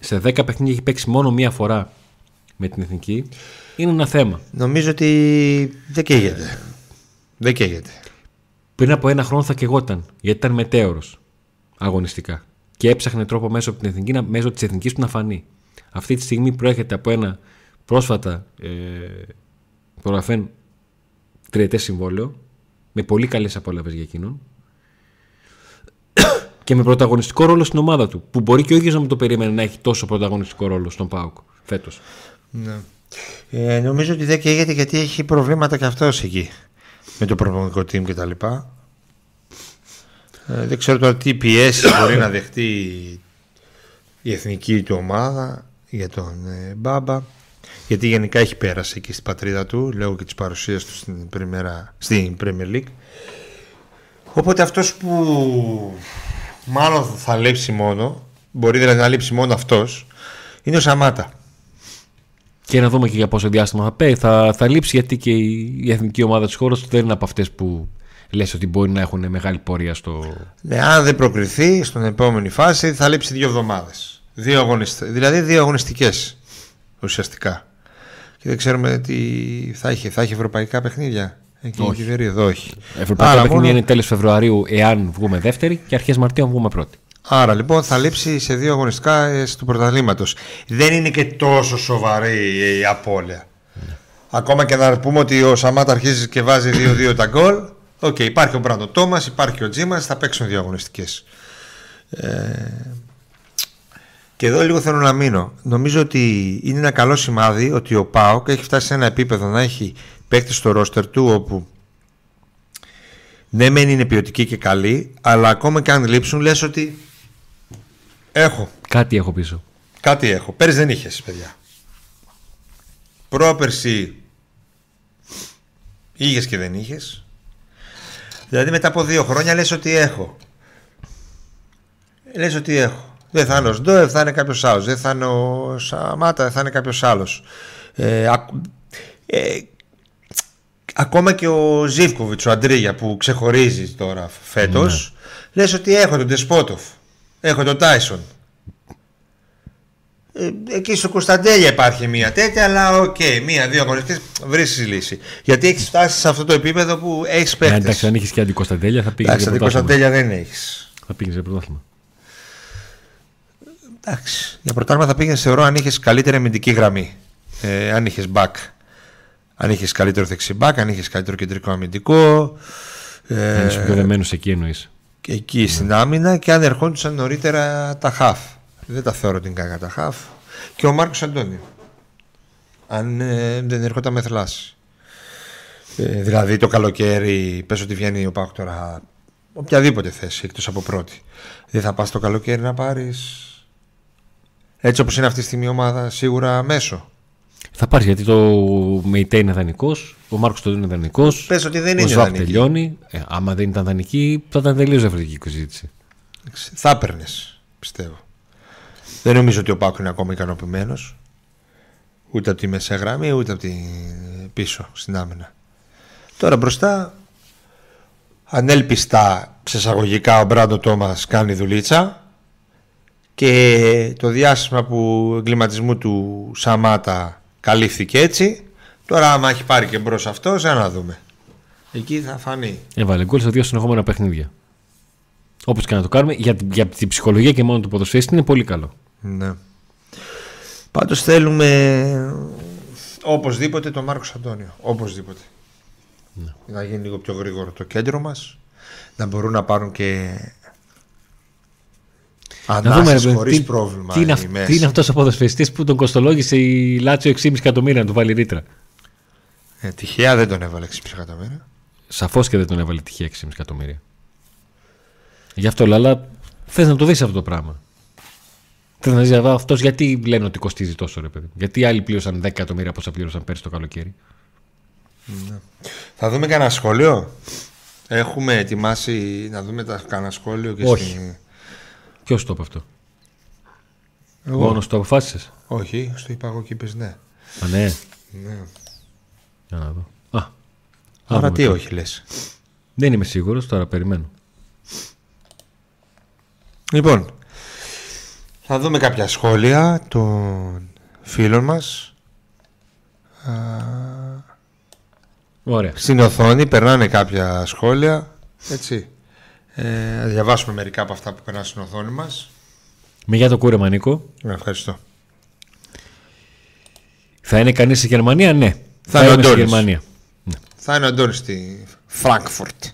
σε 10 παιχνίδια έχει παίξει μόνο μία φορά με την εθνική είναι ένα θέμα. Νομίζω ότι δεν καίγεται. Δεν καίγεται. Πριν από ένα χρόνο θα καιγόταν γιατί ήταν μετέωρος αγωνιστικά και έψαχνε τρόπο μέσω, από την εθνική, μέσω της εθνικής του να φανεί. Αυτή τη στιγμή προέρχεται από ένα πρόσφατα ε, προγραφέν τριετές συμβόλαιο με πολύ καλές απόλαυες για εκείνον και με πρωταγωνιστικό ρόλο στην ομάδα του. Που μπορεί και ο ίδιος να μην το περίμενε να έχει τόσο πρωταγωνιστικό ρόλο στον Πάουκ φέτος. Ναι. Ε, νομίζω ότι δεν καίγεται γιατί έχει προβλήματα και αυτός εκεί με το προπονητικό team κτλ. Ε, δεν ξέρω τώρα τι πιέσεις μπορεί να δεχτεί η εθνική του ομάδα για τον ε, Μπάμπα. Γιατί γενικά έχει πέρασει εκεί στην πατρίδα του λόγω και της παρουσίας του στην, στην Premier League. Οπότε αυτός που μάλλον θα λείψει μόνο, μπορεί δηλαδή να λείψει μόνο αυτός, είναι ο Σαμάτα. Και να δούμε και για πόσο διάστημα θα πάει. Θα, θα λείψει γιατί και η εθνική ομάδα της χώρας δεν είναι από αυτές που λες ότι μπορεί να έχουν μεγάλη πορεία στο. Ναι, αν δεν προκριθεί στην επόμενη φάση θα λείψει δύο εβδομάδες. Δύο Δηλαδή δύο αγωνιστικές ουσιαστικά. Και δεν ξέρουμε τι θα έχει. Θα έχει ευρωπαϊκά παιχνίδια. Εκεί όχι. Εδώ όχι. Ευρωπαϊκά παιχνίδια μόνο... είναι τέλος Φεβρουαρίου εάν βγούμε δεύτερη και αρχές Μαρτίου αν βγούμε πρώτη. Άρα λοιπόν θα λείψει σε δύο αγωνιστικά ε, του πρωταθλήματος. Δεν είναι και τόσο σοβαρή η απώλεια. Ναι. Ακόμα και να πούμε ότι ο Σαμάτα αρχίζει και βάζει 2-2 τα γκολ. Ok, okay, υπάρχει ο Μπράντον Τόμας, υπάρχει ο Τζίμας, θα παίξουν δύο αγωνιστικές. Ε... Και εδώ λίγο θέλω να μείνω. Νομίζω ότι είναι ένα καλό σημάδι ότι ο Πάοκ έχει φτάσει σε ένα επίπεδο να έχει παίκτη στο ρόστερ του όπου ναι μεν είναι ποιοτική και καλή αλλά ακόμα και αν λείψουν λες ότι έχω. Κάτι έχω πίσω. Κάτι έχω, πέρυσι δεν είχες παιδιά. Πρόπερση είχες και δεν είχες. Δηλαδή μετά από δύο χρόνια λες ότι έχω. Λες ότι έχω. Δεν θα είναι ο Οζντόεφ, θα είναι κάποιος άλλος. Δεν θα είναι ο Σαμάτα, θα είναι κάποιος άλλος. Ε, ε, ακόμα και ο Ζίβκοβιτς, ο Αντρίγια που ξεχωρίζεις τώρα φέτος, ναι. λες ότι έχω τον Ντεσπόντοφ, έχω τον Τάισον. Ε, εκεί στο Κωνσταντέλια υπάρχει μία τέτοια, αλλά ok, okay, μία-δύο αγωνιστικέ βρίσκεις λύση. Γιατί έχεις φτάσει σε αυτό το επίπεδο που έχεις παίχτε. εντάξει, αν είχες και αντικοσταντέλια θα πήγε. Εντάξει, αντικοσταντέλια δεν έχεις. Θα πήγε σε πρωτάθλημα. Εντάξει, για πρωτάθλημα θα πήγαινες θεωρώ αν είχες καλύτερη αμυντική γραμμή. Ε, αν είχες back αν είχες καλύτερο δεξιμπάκ, αν είχες καλύτερο κεντρικό αμυντικό. Ε, αν είσαι πιο δεμένος εκεί εννοείς. Και εκεί στην άμυνα και αν ερχόντουσαν νωρίτερα τα χαφ. Δεν τα θεωρώ την κακά τα χαφ. Και ο Μάρκος Αντώνιο. Αν ε, δεν ερχόταν με θλάση. Ε, δηλαδή το καλοκαίρι, πες ότι βγαίνει ο Πάκ τώρα οποιαδήποτε θέση εκτός από πρώτη. Δεν θα πας το καλοκαίρι να πάρεις έτσι όπως είναι αυτή τη στιγμή η ομάδα σίγουρα μέσω. Θα πάρεις γιατί το Μεϊτέ είναι δανεικός, ο Μάρκος το είναι δανεικός. Πες ότι δεν είναι δανεικό. τελειώνει. Ε, άμα δεν ήταν δανεική, θα ήταν τελείως διαφορετική η συζήτηση. Θα έπαιρνες, πιστεύω. Δεν νομίζω ότι ο Πάκο είναι ακόμα ικανοποιημένος. Ούτε από τη μεσαία γραμμή, ούτε από την πίσω στην άμυνα. Τώρα μπροστά, ανέλπιστα ξεσαγωγικά ο Μπράντο Τόμας κάνει δουλίτσα και το διάστημα που εγκληματισμού του Σαμάτα καλύφθηκε έτσι. Τώρα, άμα έχει πάρει και μπρος αυτός, για να δούμε. Εκεί θα φανεί. Έβαλε γκολ σε δύο συνεχόμενα παιχνίδια. Όπως και να το κάνουμε, για, για την ψυχολογία και μόνο του ποδοσφαίριστη είναι πολύ καλό. Ναι. Πάντως θέλουμε οπωσδήποτε τον Μάρκος Αντώνιο. Οπωσδήποτε. Ναι. Να γίνει λίγο πιο γρήγορο το κέντρο μας. Να μπορούν να πάρουν και Ανάσες ρε, χωρίς τι, πρόβλημα. Τι είναι, η αυ- μέση. τι είναι αυτός ο ποδοσφαιριστής που τον κοστολόγησε η Λάτσιο 6,5 εκατομμύρια να του βάλει ρήτρα; Ε, τυχαία δεν τον έβαλε 6,5 εκατομμύρια. Σαφώς και δεν τον έβαλε τυχαία 6,5 εκατομμύρια. Γι' αυτό, Λάλα, θες να το δεις αυτό το πράγμα. Θες να δεις αυτός γιατί λένε ότι κοστίζει τόσο, ρε παιδί. Γιατί άλλοι πλήρωσαν 10 εκατομμύρια πόσα πλήρωσαν πέρσι το καλοκαίρι; Θα δούμε κανένα σχόλιο; Έχουμε ετοιμάσει να δούμε τα κανένα σχόλιο και Όχι. στη... Ποιος το είπε αυτό; Εγώ. Μόνος το αποφάσισες; Όχι, στο είπα εγώ και είπες ναι. Α, ναι. ναι. Για να δω. Α, Άρα δούμε τι τώρα. όχι λες. Δεν είμαι σίγουρος, τώρα περιμένω. Λοιπόν, θα δούμε κάποια σχόλια των φίλων μας. Α, Ωραία. Στην οθόνη περνάνε κάποια σχόλια. Έτσι. Ε, θα διαβάσουμε μερικά από αυτά που περνάνε στην οθόνη μας. Με για το κούρεμα, Νίκο. Ε, Ευχαριστώ. Θα είναι κανείς στη Γερμανία, ναι. Θα είναι ο είμαι στη Αντώνης. Γερμανία. Θα είναι ο Αντώνης στη Φραγκφουρτ.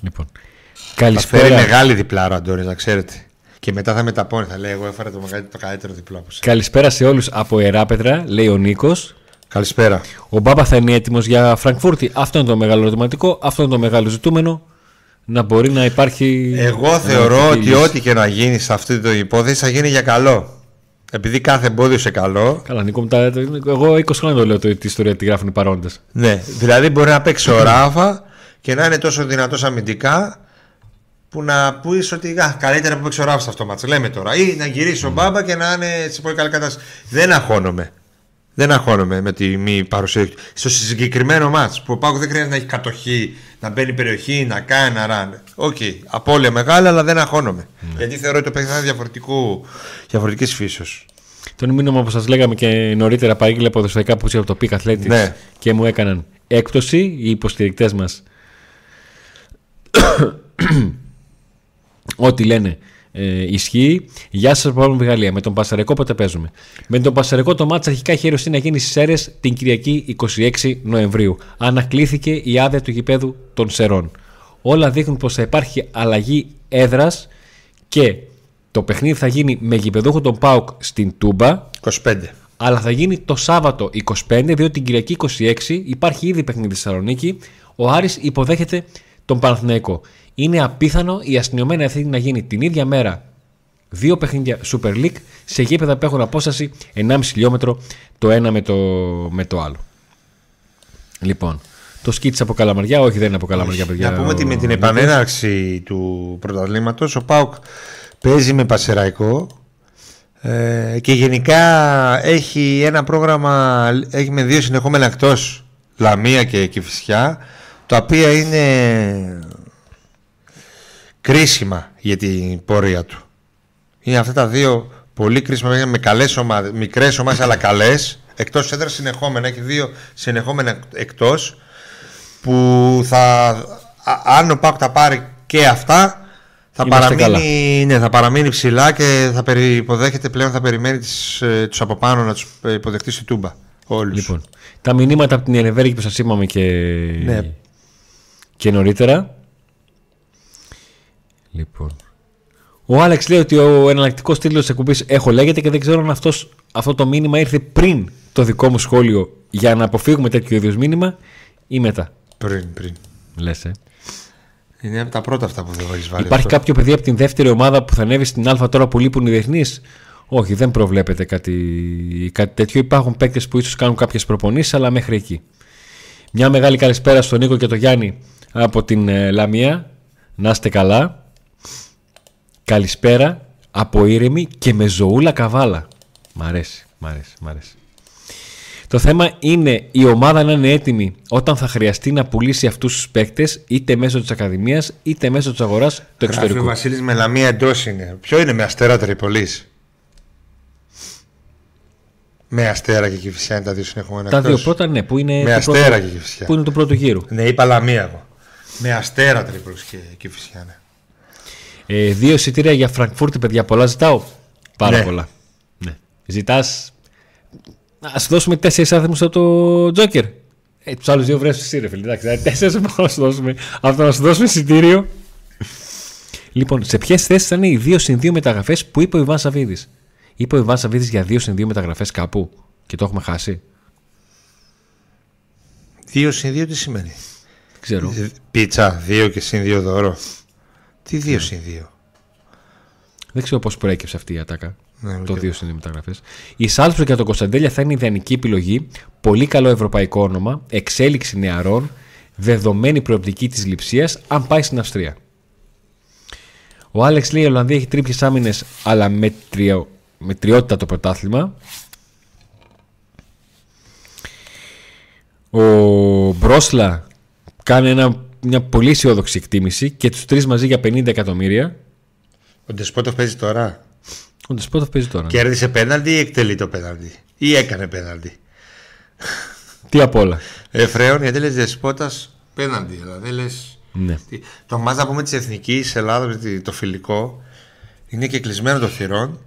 Λοιπόν. Θα φέρει Καλησπέρα. μεγάλη διπλάρα ο Αντώνης, να ξέρετε. Και μετά θα μεταπώνει, θα λέει: Εγώ έφερα το, μεγαλύτερο- το καλύτερο διπλό από εσένα. Καλησπέρα σε όλους από Εράπετρα, λέει ο Νίκος. Καλησπέρα. Ο Μπάμπα θα είναι έτοιμος για Φραγκφούρτη. Αυτό είναι το μεγάλο ερωτηματικό. Αυτό είναι το μεγάλο ζητούμενο. Να μπορεί να υπάρχει. Εγώ θεωρώ ότι ό,τι και να γίνει σε αυτή την υπόθεση θα γίνει για καλό. Επειδή κάθε εμπόδιο σε καλό. Καλά, Νίκο, μου τα... εγώ 20 χρόνια το λέω το, τη ιστορία τη γράφουν οι παρόντες. Ναι, δηλαδή μπορεί να παίξει ο Ράφα και να είναι τόσο δυνατός αμυντικά που να πεις ότι α, καλύτερα που παίξει ο Ράφα σε αυτό το ματς. Λέμε τώρα. Ή να γυρίσει ο Μπάμπα και να είναι σε πολύ καλή κατάσταση. Δεν αγχώνομαι. Δεν αγχώνομαι με τη μη παρουσία του. Στο συγκεκριμένο ματς που ο ΠΑΟΚ δεν χρειάζεται να έχει κατοχή, να μπαίνει περιοχή, να κάνει να ράνε. Οκ, απώλεια μεγάλα, αλλά δεν αγχώνομαι. Γιατί θεωρώ ότι το παιχνίδι είναι διαφορετικού, διαφορετικής φύσεως. Τον μήνυμα που σας λέγαμε και νωρίτερα παρήγγειλε ποδοσφαιρικά που από το Peak Athletics Ναι. και μου έκαναν έκπτωση οι υποστηρικτές μας. Ό,τι λένε ε, ισχύει. Γεια σας, από τη Γαλλία. Με τον Πασαρικό πότε παίζουμε; Με τον Πασαρικό το μάτσα αρχικά είχε ερωστεί να γίνει στις Σέρες την Κυριακή 26 Νοεμβρίου. Ανακλήθηκε η άδεια του γηπέδου των Σερών. Όλα δείχνουν πως θα υπάρχει αλλαγή έδρας και το παιχνίδι θα γίνει με γηπεδούχο τον Πάουκ στην Τούμπα. 25. Αλλά θα γίνει το Σάββατο 25, διότι την Κυριακή 26 υπάρχει ήδη παιχνίδι στη Θεσσαλονίκη. Ο Άρης υποδέχεται τον Παναθηναϊκό. Είναι απίθανο η αστυνομία ευθύνη να γίνει την ίδια μέρα δύο παιχνίδια Super League σε γήπεδα που έχουν απόσταση 1,5 χιλιόμετρο το ένα με το, με το άλλο. Λοιπόν, το σκίτσα από Καλαμαριά, όχι δεν είναι από Καλαμαριά, παιδιά. Να πούμε ότι με ο την Νίκος. επανέναρξη του πρωταθλήματος ο ΠΑΟΚ παίζει με Πασεραϊκό ε, και γενικά έχει ένα πρόγραμμα έχει με δύο συνεχόμενα εκτός Λαμία και Κηφισιά τα οποία είναι κρίσιμα για την πορεία του. Είναι αυτά τα δύο πολύ κρίσιμα παιχνίδια με καλές ομάδες, μικρές ομάδες αλλά καλές εκτός έδρας συνεχόμενα, έχει δύο συνεχόμενα εκτός που θα, α- αν ο Πάκ τα πάρει και αυτά θα Είμαστε παραμείνει, ναι, θα παραμείνει ψηλά και θα περι, υποδέχεται πλέον θα περιμένει τις, ε, τους από πάνω να τους ε, υποδεχτεί στη Τούμπα όλους. Λοιπόν, τα μηνύματα από την Ενεβέργη που σας είπαμε και, Ναι. και νωρίτερα. Λοιπόν. Ο Άλεξ λέει ότι ο εναλλακτικός τίτλος της εκπομπής έχω λέγεται και δεν ξέρω αν αυτός, αυτό το μήνυμα ήρθε πριν το δικό μου σχόλιο για να αποφύγουμε τέτοιο είδους μήνυμα ή μετά. Πριν, πριν. Λες, ε. Είναι από τα πρώτα αυτά που δεν έχει βάλει. Υπάρχει αυτό. κάποιο παιδί από την δεύτερη ομάδα που θα ανέβει στην Α τώρα που λείπουν οι διεθνείς; Όχι, δεν προβλέπεται κάτι, κάτι τέτοιο. Υπάρχουν παίκτες που ίσως κάνουν κάποιες προπονήσεις, αλλά μέχρι εκεί. Μια μεγάλη καλησπέρα στον Νίκο και τον Γιάννη από την ε, Λαμία. Να είστε καλά. Καλησπέρα από ήρεμη και με ζωούλα καβάλα. Μ' αρέσει, μ' αρέσει, μ' αρέσει. Το θέμα είναι η ομάδα να είναι έτοιμη όταν θα χρειαστεί να πουλήσει αυτούς τους παίκτες είτε μέσω της Ακαδημίας είτε μέσω της αγοράς του Γράφει ο εξωτερικού. Βασίλης Μελαμία εντός είναι. Ποιο είναι με αστέρα Τρίπολης; Με αστέρα και κυφισιά είναι τα δύο συνεχόμενα. Τα δύο εκτός. πρώτα, ναι, που είναι, Με του αστέρα πρώτου, και κυφισιά. που είναι του πρώτου γύρου. Ναι, είπα Λαμία εγώ. Με αστέρα Τρίπολης και κυφισιά, ναι. Ε, δύο εισιτήρια για Φραγκφούρτη, παιδιά, πολλά ζητάω. Πάρα Ναι. πολλά. Ναι. Ζητάς. Α σου δώσουμε τέσσερις άθεμου από το Τζόκερ. Ε, τους άλλους δύο βρέσεις εσύ, ρε φίλε. Εντάξει, δηλαδή, τέσσερις να σου δώσουμε. Αυτό να σου δώσουμε εισιτήριο. Λοιπόν, σε ποιες θέσεις θα είναι οι 2 συν 2 μεταγραφές που είπε ο Ιβάν Σαββίδης; Είπε ο Ιβάν Σαββίδης για 2 συν 2 μεταγραφές κάπου και το έχουμε χάσει; 2 συν 2 τι σημαίνει; Δεν ξέρω. Ε, Πίτσα, 2 και συν 2 δώρο. Τι 2 συν 2. Δεν ξέρω πώς προέκυψε αυτή η ατάκα. Ναι, το ούτε 2 συν 2 μεταγραφές. Η Σάλτσμπουργκ για τον Κωνσταντέλια θα είναι η ιδανική επιλογή. Πολύ καλό ευρωπαϊκό όνομα. Εξέλιξη νεαρών. Δεδομένη προοπτική της λειψεία αν πάει στην Αυστρία. Ο Άλεξ λέει: Η Ολλανδία έχει τρίπιε άμυνες, αλλά με, τριο... με τριότητα το πρωτάθλημα. Ο Μπρόσλα κάνει ένα, μια πολύ αισιόδοξη εκτίμηση και τους τρεις μαζί για 50 εκατομμύρια. Ο Ντεσπότοφ παίζει τώρα. Ο Ντεσπότοφ παίζει τώρα. Κέρδισε πέναλτι ή εκτελεί το πέναλτι; Ή έκανε πέναλτι; Τι απ' όλα. Εφραίων γιατί λες Δεσπότα πέναλτι. Δηλαδή λες. Ναι. Το μάτς να πούμε της εθνικής Ελλάδα, το φιλικό, είναι και κλεισμένο το θυρών,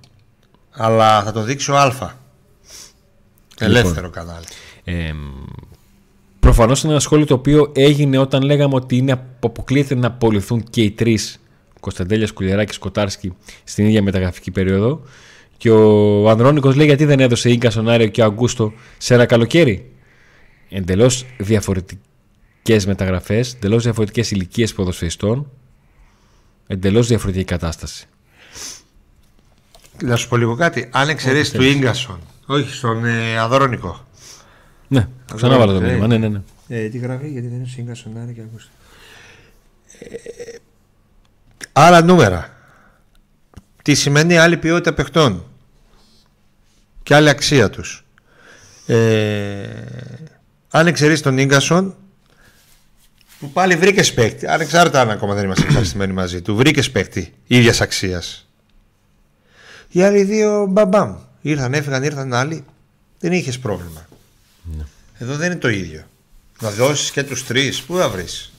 αλλά θα το δείξει ο Α. Ελεύθερο κανάλι. Ε, Προφανώς είναι ένα σχόλιο το οποίο έγινε όταν λέγαμε ότι είναι, αποκλείεται να απολυθούν και οι τρεις Κωνσταντέλιας, Κουλιαράκης, Σκοτάρσκι στην ίδια μεταγραφική περίοδο. Και ο Ανδρώνικος λέει γιατί δεν έδωσε γκκα στον Άριο και Αγκούστο σε ένα καλοκαίρι; Εντελώς διαφορετικές μεταγραφές, εντελώς διαφορετικές ηλικίες ποδοσφαιριστών, εντελώς διαφορετική κατάσταση. Να σου πω λίγο κάτι. Αν εξαιρέσεις του γκασον, όχι στον ε, Ανδρώνικο. Ναι, ξανά βάλω το μήνυμα. Ναι, ναι, ναι. Ε, τι γράφει, γιατί δεν είναι σύγκασον Άρη και Αγκούστο. Ε, άλλα νούμερα. Τι σημαίνει άλλη ποιότητα παιχτών και άλλη αξία τους. Ε, αν εξαιρείς τον Ίγκασον που πάλι βρήκες παίκτη, ανεξάρτητα αν ακόμα δεν είμαστε ευχαριστημένοι μαζί του, βρήκες παίκτη ίδιας αξίας. Οι άλλοι δύο μπαμπάμ. Ήρθαν, έφυγαν, ήρθαν άλλοι. Δεν είχες πρόβλημα. Ναι. Εδώ δεν είναι το ίδιο. Να δώσεις και τους τρεις, πού θα βρεις;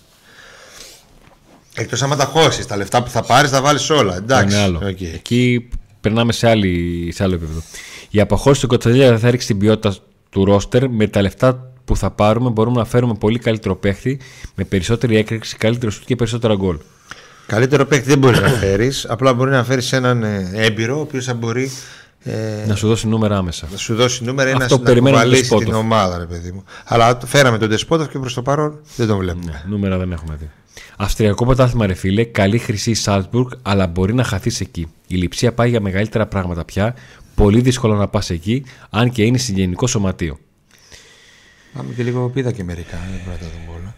Εκτός άμα τα χώσεις, τα λεφτά που θα πάρεις θα βάλεις όλα. Εντάξει. Είναι άλλο. Okay. Εκεί περνάμε σε, άλλη, σε άλλο επίπεδο. Η αποχώρηση του Κοτσαλία δεν θα ρίξει την ποιότητα του ρόστερ. Με τα λεφτά που θα πάρουμε μπορούμε να φέρουμε πολύ καλύτερο παίχτη με περισσότερη έκρηξη, καλύτερο σουτ και περισσότερα γκολ. Καλύτερο παίχτη δεν μπορείς να φέρεις. Απλά μπορεί να φέρεις έναν ε, έμπειρο ο οποίος θα μπορεί ε, να σου δώσει νούμερα άμεσα. Να σου δώσει νούμερα ή να, Αυτό να κουβαλήσει την ομάδα, ρε παιδί μου. Αλλά φέραμε τον Τεσπότοφ και προς το παρόν δεν τον βλέπουμε. Ναι, νούμερα δεν έχουμε δει. Αυστριακό πρωτάθλημα, ρε φίλε, καλή χρυσή Σάλτσμπουργκ, αλλά μπορεί να χαθείς εκεί. Η λειψία πάει για μεγαλύτερα πράγματα πια. Πολύ δύσκολο να πας εκεί, αν και είναι συγγενικό σωματείο. Πάμε και λίγο πίδα και μερικά, δεν πρέπει να τα δούμε όλα.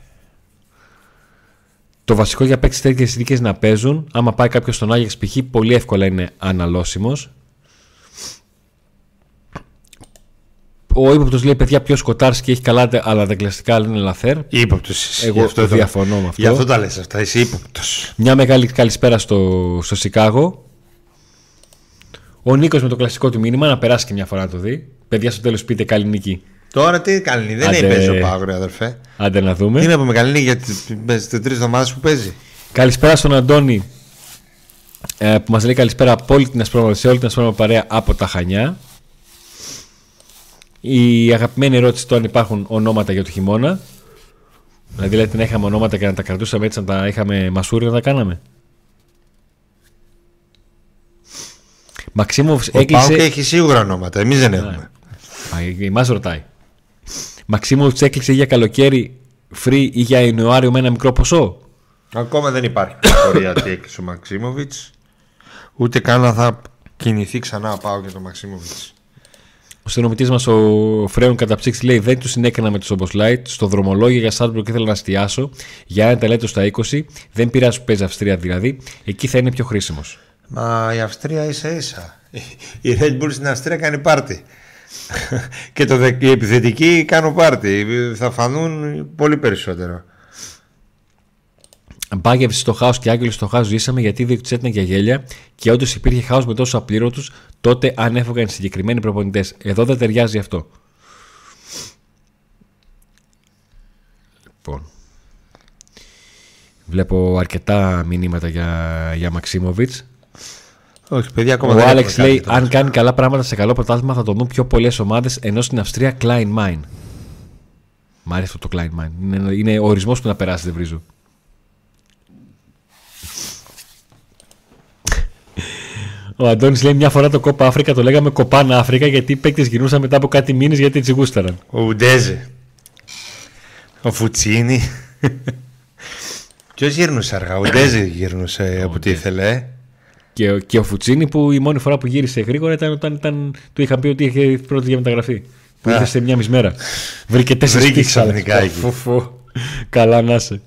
Το βασικό για παίξει τέτοιες συνθήκε να παίζουν. Άμα πάει κάποιος στον Άγιαξ π.χ., πολύ εύκολα είναι αναλώσιμος. Ο ύποπτος λέει: Παιδιά, πιο και έχει καλά, αλλά τα κλαστικά είναι λαθέρ. Υποπτο. Εγώ αυτό διαφωνώ με αυτό. Γι' αυτό τα λες αυτά. Είσαι ύποπτος. Μια μεγάλη καλησπέρα στο, στο Σικάγο. Ο Νίκος με το κλασικό του μήνυμα να περάσει και μια φορά να το δει. Παιδιά, στο τέλος πείτε καλή νίκη. Τώρα τι καλή δεν Άντε... παίζει ο Πάγρο, αδερφέ. Άντε να δούμε. Τι να πούμε καλή νίκη για τις τρεις εβδομάδες που παίζει. Καλησπέρα στον Αντώνη ε, που μας λέει καλησπέρα από όλη την Ασπρόμα, σε όλη την Ασπρόμα παρέα από τα Χανιά. Η αγαπημένη ερώτηση το αν υπάρχουν ονόματα για το χειμώνα. Δηλαδή λέτε να είχαμε ονόματα και να τα κρατούσαμε έτσι, να τα είχαμε μασούρι να τα κάναμε. Μαξίμοβ έκλεισε. Πάω και έχει σίγουρα ονόματα. Εμείς δεν έχουμε. Η μα ρωτάει. Μαξίμοβ έκλεισε για καλοκαίρι free ή για Ιανουάριο με ένα μικρό ποσό; Ακόμα δεν υπάρχει πληροφορία τι έκλεισε ο Μαξίμοβιτς. Ούτε καν θα κινηθεί ξανά πάω για τον Μαξίμοβιτς. Ο συνομιλητή μας, ο Φρέον Καταψύξη, λέει: Δεν τους συνέκανα με τους Ομποσλάιτ. Στο δρομολόγιο για Σάλτσμπουργκ ήθελα να εστιάσω. Για ένα ταλέντο στα 20. Δεν πειράζει που παίζει Αυστρία δηλαδή. Εκεί θα είναι πιο χρήσιμος. Μα η Αυστρία ίσα ίσα. Η Red Bull στην Αυστρία κάνει πάρτι. και το, οι επιθετικοί κάνουν πάρτι. Θα φανούν πολύ περισσότερο. Μπάγευση στο χάος και άγγελος στο χάος ζήσαμε γιατί δεν τους για γέλια και όντως υπήρχε χάος με τόσο απλήρωτου. Τότε αν έφυγαν συγκεκριμένοι προπονητές. Εδώ δεν ταιριάζει αυτό. Λοιπόν. Βλέπω αρκετά μηνύματα για, για Μαξίμοβιτς. Όχι, παιδιά, ακόμα Ο Άλεξ λέει: Αν κάνει καλά πράγματα σε καλό πρωτάθλημα θα το δουν πιο πολλές ομάδες ενώ στην Αυστρία Klein Mine. Μ' άρεσε αυτό το Klein Mine. Είναι, είναι ο ορισμός που να περάσει, δεν βρίζω. Ο Αντώνης λέει μια φορά το κόπα Αφρικα το λέγαμε κοπάνα Αφρικα γιατί οι παίκτες γυρνούσαν μετά από κάτι μήνες γιατί έτσι γούσταραν. Ο Ουντέζε. Ο Φουτσίνη. Ποιος γύρνουσε αργά, ο Ουντέζε γύρνουσε από ό,τι ήθελε. ε; Και, ο- και ο Φουτσίνη που η μόνη φορά που γύρισε γρήγορα ήταν όταν ήταν, του είχαν πει ότι είχε πρώτη για μεταγραφή. Που Α. ήρθε σε μια μισή μέρα. Βρήκε τέσσερις Βρήκε πίξαλ. ξαφνικά εκεί. Φου, φου. Καλά να είσαι.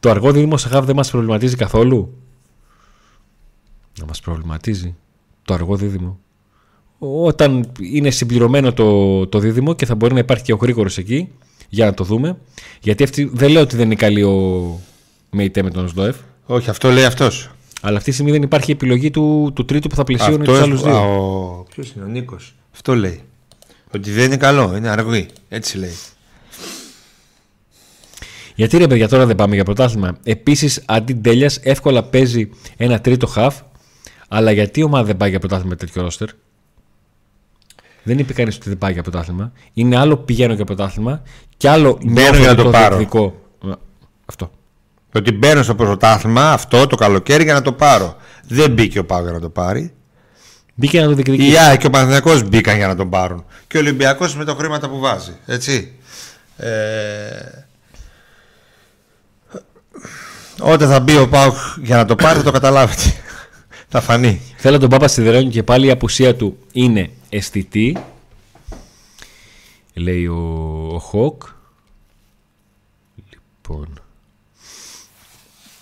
Το αργό δίδυμο σε χαβ δεν μας προβληματίζει καθόλου; Να μας προβληματίζει. Το αργό δίδυμο. Όταν είναι συμπληρωμένο το, το δίδυμο και θα μπορεί να υπάρχει και ο γρήγορος εκεί για να το δούμε. Γιατί αυτή, δεν λέω ότι δεν είναι καλή ο Μεϊτέ με τον Σδόεφ. Όχι, αυτό λέει αυτός. Αλλά αυτή τη στιγμή δεν υπάρχει επιλογή του, του τρίτου που θα πλαισιώνει τους άλλους δύο. Ποιος είναι ο Νίκος; Αυτό λέει. Ότι δεν είναι καλό, είναι αργή. Έτσι λέει. Γιατί ρε παιδιά τώρα δεν πάμε για πρωτάθλημα. Επίσης αντί τέλεια εύκολα παίζει ένα τρίτο χαφ. Αλλά γιατί η ομάδα δεν πάει για πρωτάθλημα με τέτοιο ρόστερ; Δεν είπε κανείς ότι δεν πάει για πρωτάθλημα. Είναι άλλο πηγαίνω για πρωτάθλημα και άλλο νιώθω για να ότι το πάρω. διεκδικώ. Α, Αυτό. Ότι μπαίνω στο πρωτάθλημα αυτό το καλοκαίρι για να το πάρω. Δεν μπήκε ο Πάο για να το πάρει. Μπήκε να το διεκδικήσει. Η ΑΕΚ και ο Παναθηναϊκός μπήκαν για να τον πάρουν. Και ο Ολυμπιακός με τα χρήματα που βάζει. Έτσι. Ε... Όταν θα μπει ο Πάουκ για να το πάρει θα το καταλάβετε. Θα φανεί. Θέλω τον Πάπα Σιδερόνι και πάλι η απουσία του είναι αισθητή. Λέει ο, ο Χοκ. Λοιπόν.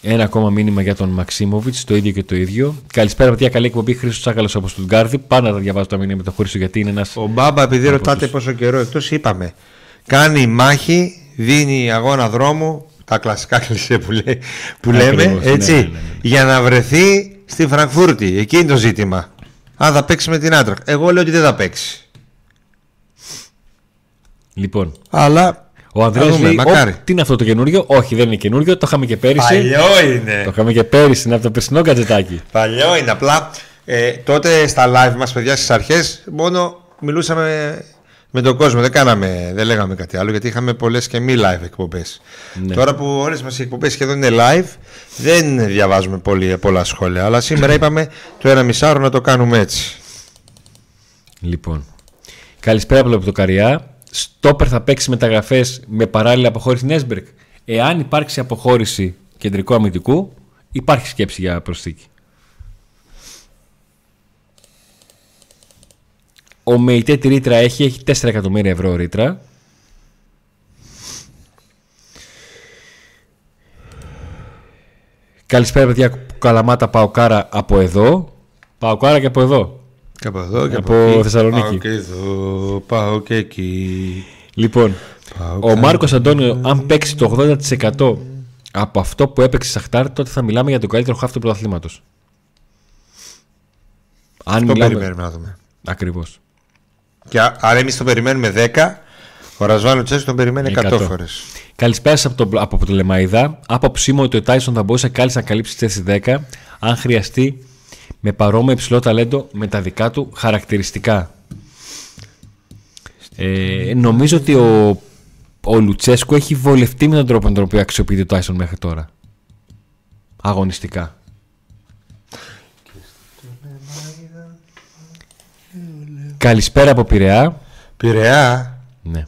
Ένα ακόμα μήνυμα για τον Μαξίμοβιτς, το ίδιο και το ίδιο. Καλησπέρα, παιδιά. Καλή εκπομπή. Χρήσο Τσάκαλο από τον Γκάρδι. Πάντα θα διαβάζω τα μήνυμα με τον Χρήσο γιατί είναι ένας. Ο Μπάμπα, επειδή Από ρωτάτε τους- πόσο καιρό εκτός, είπαμε. Κάνει μάχη, δίνει αγώνα δρόμου. Τα κλασικά κλισέ που, λέει, που λέμε, Ακριβώς, ναι, έτσι. ναι, ναι, ναι. Για να βρεθεί στη Φραγκφούρτη. Εκεί είναι το ζήτημα. Αν θα παίξει με την Άντραχ. Εγώ λέω ότι δεν θα παίξει. Λοιπόν, Αλλά ο Ανδρέας δούμε, λέει: μακάρι. «Ω, Τι είναι αυτό το καινούριο; Όχι, δεν είναι καινούριο. Το είχαμε και πέρυσι. Παλιό είναι. Το είχαμε και πέρυσι. Είναι από το περσινό κατζετάκι. Παλιό είναι. Απλά ε, τότε στα live μας παιδιά στις αρχές μόνο μιλούσαμε με τον κόσμο. Δεν, κάναμε, δεν λέγαμε κάτι άλλο γιατί είχαμε πολλές και μη live εκπομπές. Ναι. Τώρα που όλες μας οι εκπομπές σχεδόν είναι live δεν διαβάζουμε πολύ, πολλά σχόλια. Αλλά σήμερα είπαμε το ένα μισάωρο να το κάνουμε έτσι. Λοιπόν. Καλησπέρα από το Καριά. Στόπερ θα παίξει μεταγραφές με παράλληλη αποχώρηση Νέσμπερκ. Εάν υπάρξει αποχώρηση κεντρικού αμυντικού, υπάρχει σκέψη για προσθήκη. Ο Μεϊτέ τη ρήτρα έχει, έχει 4 εκατομμύρια ευρώ ρήτρα. Καλησπέρα παιδιά, Καλαμάτα Παοκάρα από εδώ. Παοκάρα και από εδώ. Και από εδώ και Από από, εκεί. Θεσσαλονίκη. Πάω και εδώ, πάω και εκεί. Λοιπόν, Πάω ο Μάρκος Αντώνιο, αν παίξει το 80% από αυτό που έπαιξε Σαχτάρ, τότε θα μιλάμε για τον καλύτερο χάφ του πρωταθλήματος. Αν Το μιλάμε... περιμένουμε να δούμε. Ακριβώς. Και α- αν εμείς το περιμένουμε 10, ο Ρασβάνο Τσέσου τον περιμένει 100, 100. φορές. Καλησπέρα σας από το, από το Λεμαϊδά. Άποψή μου ότι ο Τάισον θα μπορούσε κάλλιστα να καλύψει τη θέση 10 αν χρειαστεί με παρόμοιο υψηλό ταλέντο με τα δικά του χαρακτηριστικά. Ε, νομίζω ότι ο, ο Λουτσέσκο έχει βολευτεί με τον τρόπο με τον οποίο αξιοποιείται ο Τάισον μέχρι τώρα. Αγωνιστικά. Καλησπέρα από Πειραιά. Πειραιά. Ναι.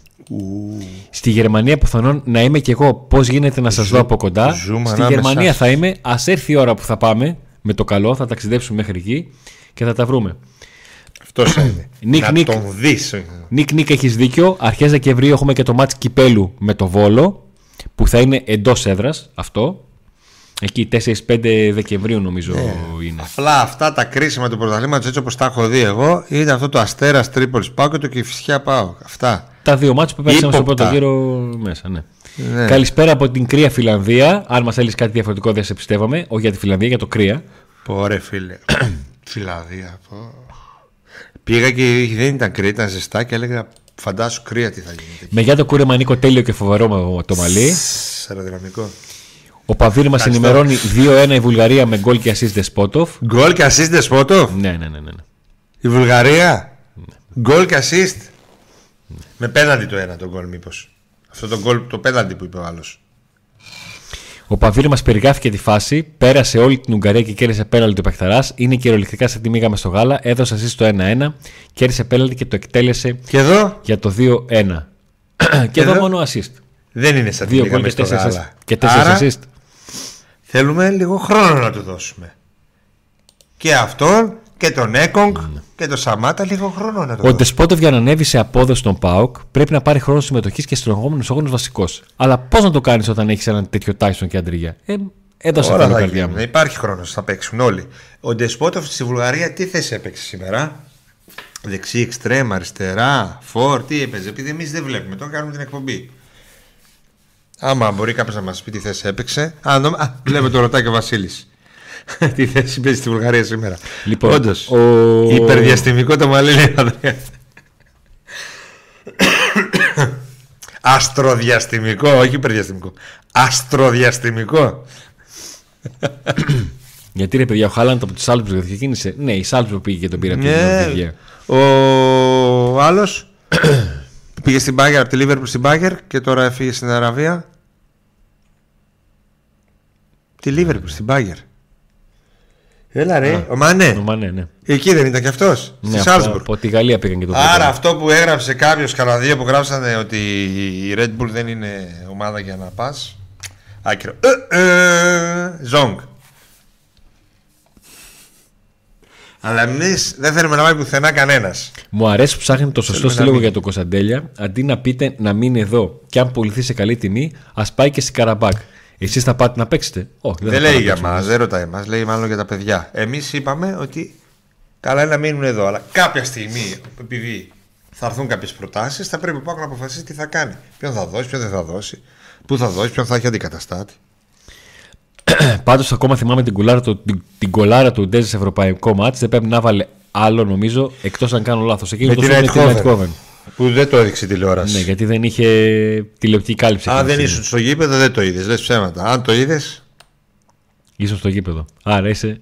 Στη Γερμανία πιθανόν να είμαι κι εγώ. Πώς γίνεται να σας δω από κοντά; ζούμε Στη ανάμεσά Γερμανία σας. θα είμαι. Α έρθει η ώρα που θα πάμε με το καλό. Θα ταξιδέψουμε μέχρι εκεί και θα τα βρούμε. Αυτό είναι. Νικ, να νικ. τον δεις. Νίκ Νίκ έχεις δίκιο. Αρχές Δεκεμβρίου έχουμε και το μάτς κυπέλου με το Βόλο που θα είναι εντός έδρας αυτό. Εκεί 4-5 Δεκεμβρίου νομίζω Ναι. είναι. Απλά αυτά τα κρίσιμα του πρωταθλήματος έτσι όπως τα έχω δει εγώ είναι αυτό το Αστέρας Τρίπολης Πάω και το Κυφσιά Πάω. Αυτά. Τα δύο μάτς που παίξαμε στο Ύποπτα. πρώτο γύρο μέσα, ναι. Ναι. Καλησπέρα από την κρύα Φιλανδία. Αν μας θέλεις κάτι διαφορετικό, δεν σε πιστεύαμε. Όχι για τη Φιλανδία, για το κρύα. Πόρε φίλε. Φιλανδία. πω. Πήγα και δεν ήταν κρύα, ήταν ζεστά και έλεγα φαντάσου κρύα τι θα γίνεται. εκεί. Με για το κούρεμα Νίκο τέλειο και φοβερό με το μαλλί. Σ, Αεροδυναμικό. Ο Παβίρ μας Ευχαριστώ. ενημερώνει 2-1 η Βουλγαρία με γκολ και assist Δεσπότοφ. Γκολ και assist Δεσπότοφ. Ναι, ναι, ναι, ναι. ναι. Η Βουλγαρία; Γκολ και assist; Με πέναντι το ένα το γκολ μήπως. Αυτό το γκολ, το πέναντι που είπε ο άλλος. Ο Παβίρ μας περιγράφηκε τη φάση, πέρασε όλη την Ουγγαρία και κέρδισε πέναλτι του Πεχταρά. Είναι κυριολεκτικά σε τι μήγαμε στο γάλα. Έδωσε assist το 1-1, κέρδισε πέναλτι και το εκτέλεσε Και εδώ; για το 2-1. και εδώ εδώ; μόνο assist. δεν είναι σαν Δύο την γκολ πήγαμε και στο τέσσερις γάλα. assist. Και τέσσερις Άρα assist. Θέλουμε λίγο χρόνο να του δώσουμε. Και αυτόν και τον Έκογκ και τον Σαμάτα λίγο χρόνο να του Ο δώσουμε. Ντεσπότοβ για να ανέβει σε απόδοση στον Πάοκ πρέπει να πάρει χρόνο συμμετοχής και στρογόμενο αγώνε βασικός. Αλλά πώς να το κάνεις όταν έχεις έναν τέτοιο Τάισον και αντρίγια. Ε, έδωσε Τώρα την θα καρδιά γίνει. μου. Υπάρχει χρόνος να παίξουν όλοι. Ο Ντεσπότοφ στη Βουλγαρία τι θέση έπαιξε σήμερα; Δεξί, εξτρέμ, αριστερά, φόρ, τι έπαιζε; Επειδή εμείς δεν βλέπουμε, τον κάνουμε την εκπομπή. Άμα μπορεί κάποιος να μας πει τι θέση έπαιξε. Α, νο... Α βλέπω το ρωτάει και ο Βασίλης. τι θέση παίζει στη Βουλγαρία σήμερα. Λοιπόν, Όντως, ο- υπερδιαστημικό το μαλλί λέει ο Ανδρέας. Αστροδιαστημικό, όχι υπερδιαστημικό. Αστροδιαστημικό. Γιατί ρε παιδιά, ο Χάλαντ από τους Σάλτσμπουργκ ξεκίνησε. Ναι, η Σάλτσμπουργκ πήγε και τον πήρε από την Ναι. Νορβηγία. Ο άλλος; πήγε στην Μπάγκερ από τη Λίβερπουλ στην Μπάγκερ και τώρα έφυγε στην Αραβία. Τη Λίβερπουλ στην Μπάγκερ. Έλα ρε, ο Μανέ. Ο Μανέ, ναι. Εκεί δεν ήταν κι αυτός. Στη ναι από, Σάλτσμπουργκ. από τη Γαλλία πήγαν και τον Άρα πήραν. αυτό που έγραψε κάποιος κανένα που γράψανε ότι η Red Bull δεν είναι ομάδα για να πας. Άκυρο. Ε, ε, Ζόγκ. Αλλά εμείς δεν θέλουμε να πάει πουθενά κανένας. Μου αρέσει που ψάχνετε το σωστό Θέλουμε να στήλογο μην. για τον Κωνσταντέλια. Αντί να πείτε να μείνει εδώ και αν πουληθεί σε καλή τιμή, ας πάει και στην Καραμπάκ. Εσείς θα πάτε να παίξετε; Όχι, δεν, Δεν θα πάω λέει να για παίξω. μας, δεν ρωτάει μας, λέει μάλλον για τα παιδιά. Εμείς είπαμε ότι καλά είναι να μείνουν εδώ, αλλά κάποια στιγμή, επειδή θα έρθουν κάποιες προτάσεις, θα πρέπει ο να αποφασίσει τι θα κάνει. Ποιον θα δώσει, ποιον δεν θα δώσει, πού θα δώσει, ποιον θα έχει αντικαταστάτη. Πάντως, ακόμα θυμάμαι την, κουλάρα του, την, την κολάρα του Ντέζης σε ευρωπαϊκό μάτς Δεν πρέπει να βάλε άλλο, νομίζω, εκτός αν κάνω λάθος. Εκείνο Με το την film με την Eindhoven. Eindhoven. Που δεν το έδειξε η τηλεόραση. Ναι, γιατί δεν είχε τηλεοπτική κάλυψη. Αν εκείνη τη δεν στιγμή. ήσουν στο γήπεδο, δεν το είδες. Λες ψέματα. Αν το είδες, Ήσουν στο γήπεδο. Άρα είσαι η